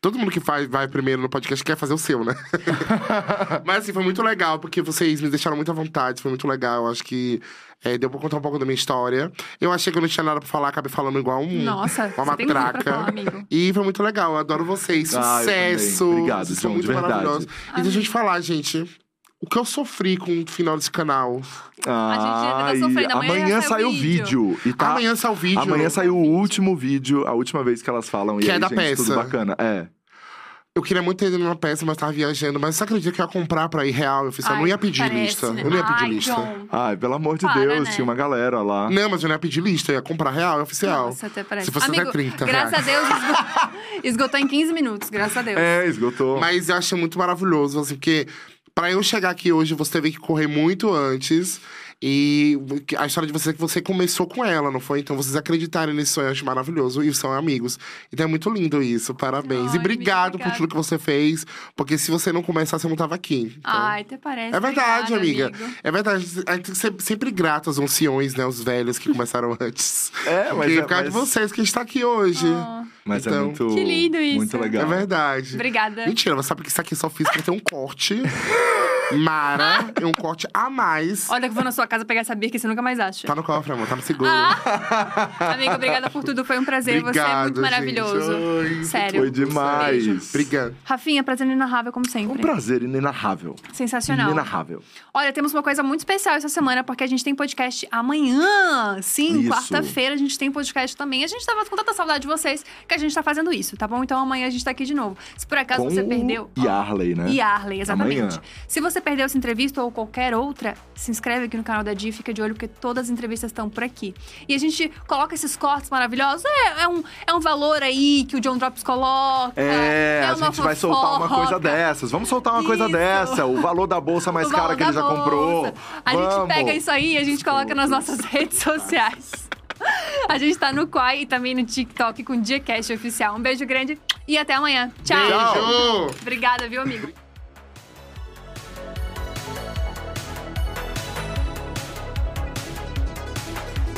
Todo mundo que faz, vai primeiro no podcast quer fazer o seu, né? Mas assim, foi muito legal, porque vocês me deixaram muito à vontade, foi muito legal. Acho que é, deu pra contar um pouco da minha história. Eu achei que eu não tinha nada pra falar, acabei falando igual um, Nossa, uma você tem muito pra matraca. falar, amigo. E foi muito legal, eu adoro vocês. Ah, eu Sucesso! Obrigado, Vocês são muito de verdade. maravilhosos. E deixa eu te falar, gente. O que eu sofri com o final desse canal. Ai, A gente tá sofrendo. Amanhã amanhã sai o o vídeo. E tá... Amanhã sai o vídeo. Amanhã sai o último vídeo, a última vez que elas falam. Que e é aí, da gente, peça. tudo bacana. É. Eu queria muito ter ido numa peça, mas tava viajando. Mas você acredita que eu ia comprar pra ir real? Eu, fiz, eu Ai, não ia pedir parece, lista. né? Eu não ia pedir Ai, lista. John. Ai, pelo amor de Para, Deus, né? tinha uma galera lá. Não, mas eu não ia pedir lista, eu ia comprar real, é oficial. Nossa, até parece. Se fosse Amigo, até 30 graças reais. a Deus, esgo- esgotou em 15 minutos, graças a Deus. É, esgotou. Mas eu achei muito maravilhoso, assim, porque pra eu chegar aqui hoje, você teve que correr muito antes. E a história de você é que você começou com ela, não foi? Então vocês acreditarem nesse sonho, eu acho maravilhoso. E são amigos. Então é muito lindo isso, parabéns. Ai, e obrigado amiga, por tudo que você fez, porque se você não começasse, eu não tava aqui. Então... Ai, até parece. É verdade, Obrigada, amiga. amigo. É verdade. A gente tem que ser sempre grato aos anciões, né? Os velhos que começaram antes. É, mas Porque é, por causa de mas- vocês que a gente tá aqui hoje. Oh, Mas é Então- muito. Que lindo isso. Muito É legal. verdade. obrigada. Mentira, mas sabe que isso aqui só fiz pra ter um corte. Mara e um corte a mais. Olha que eu vou na sua casa pegar essa birra que você nunca mais acha. Tá no cofre, amor, tá no seguro. Ah, amiga, obrigada por tudo. Foi um prazer. você é Obrigado, muito maravilhoso. gente. Ai, Sério. Foi demais. Beijo. Obrigado. Rafinha, prazer inenarrável, como sempre. Um prazer inenarrável. Sensacional. Inenarrável. Olha, temos uma coisa muito especial essa semana, porque a gente tem podcast amanhã. Sim, quarta-feira a gente tem podcast também. A gente tava com tanta saudade de vocês que a gente tá fazendo isso, tá bom? Então amanhã a gente tá aqui de novo. Se por acaso Com você perdeu. o Yarley, né? E Arley, exatamente. Amanhã. Se você perdeu essa entrevista ou qualquer outra, se inscreve aqui no canal da Di, fica de olho, porque todas as entrevistas estão por aqui. E a gente coloca esses cortes maravilhosos. É, é um, é um valor aí que o John Drops coloca. É, a uma gente vai soltar uma coisa fofoca. dessas. Vamos soltar uma coisa Isso. dessa. O valor da bolsa mais cara que ele já comprou. bolsa. A gente Vamos. pega isso aí e a gente coloca nas nossas redes sociais. A gente tá no Quai e também no TikTok com o Diacast Oficial. Um beijo grande e até amanhã. Tchau. Beijo! Obrigada, viu, amigo?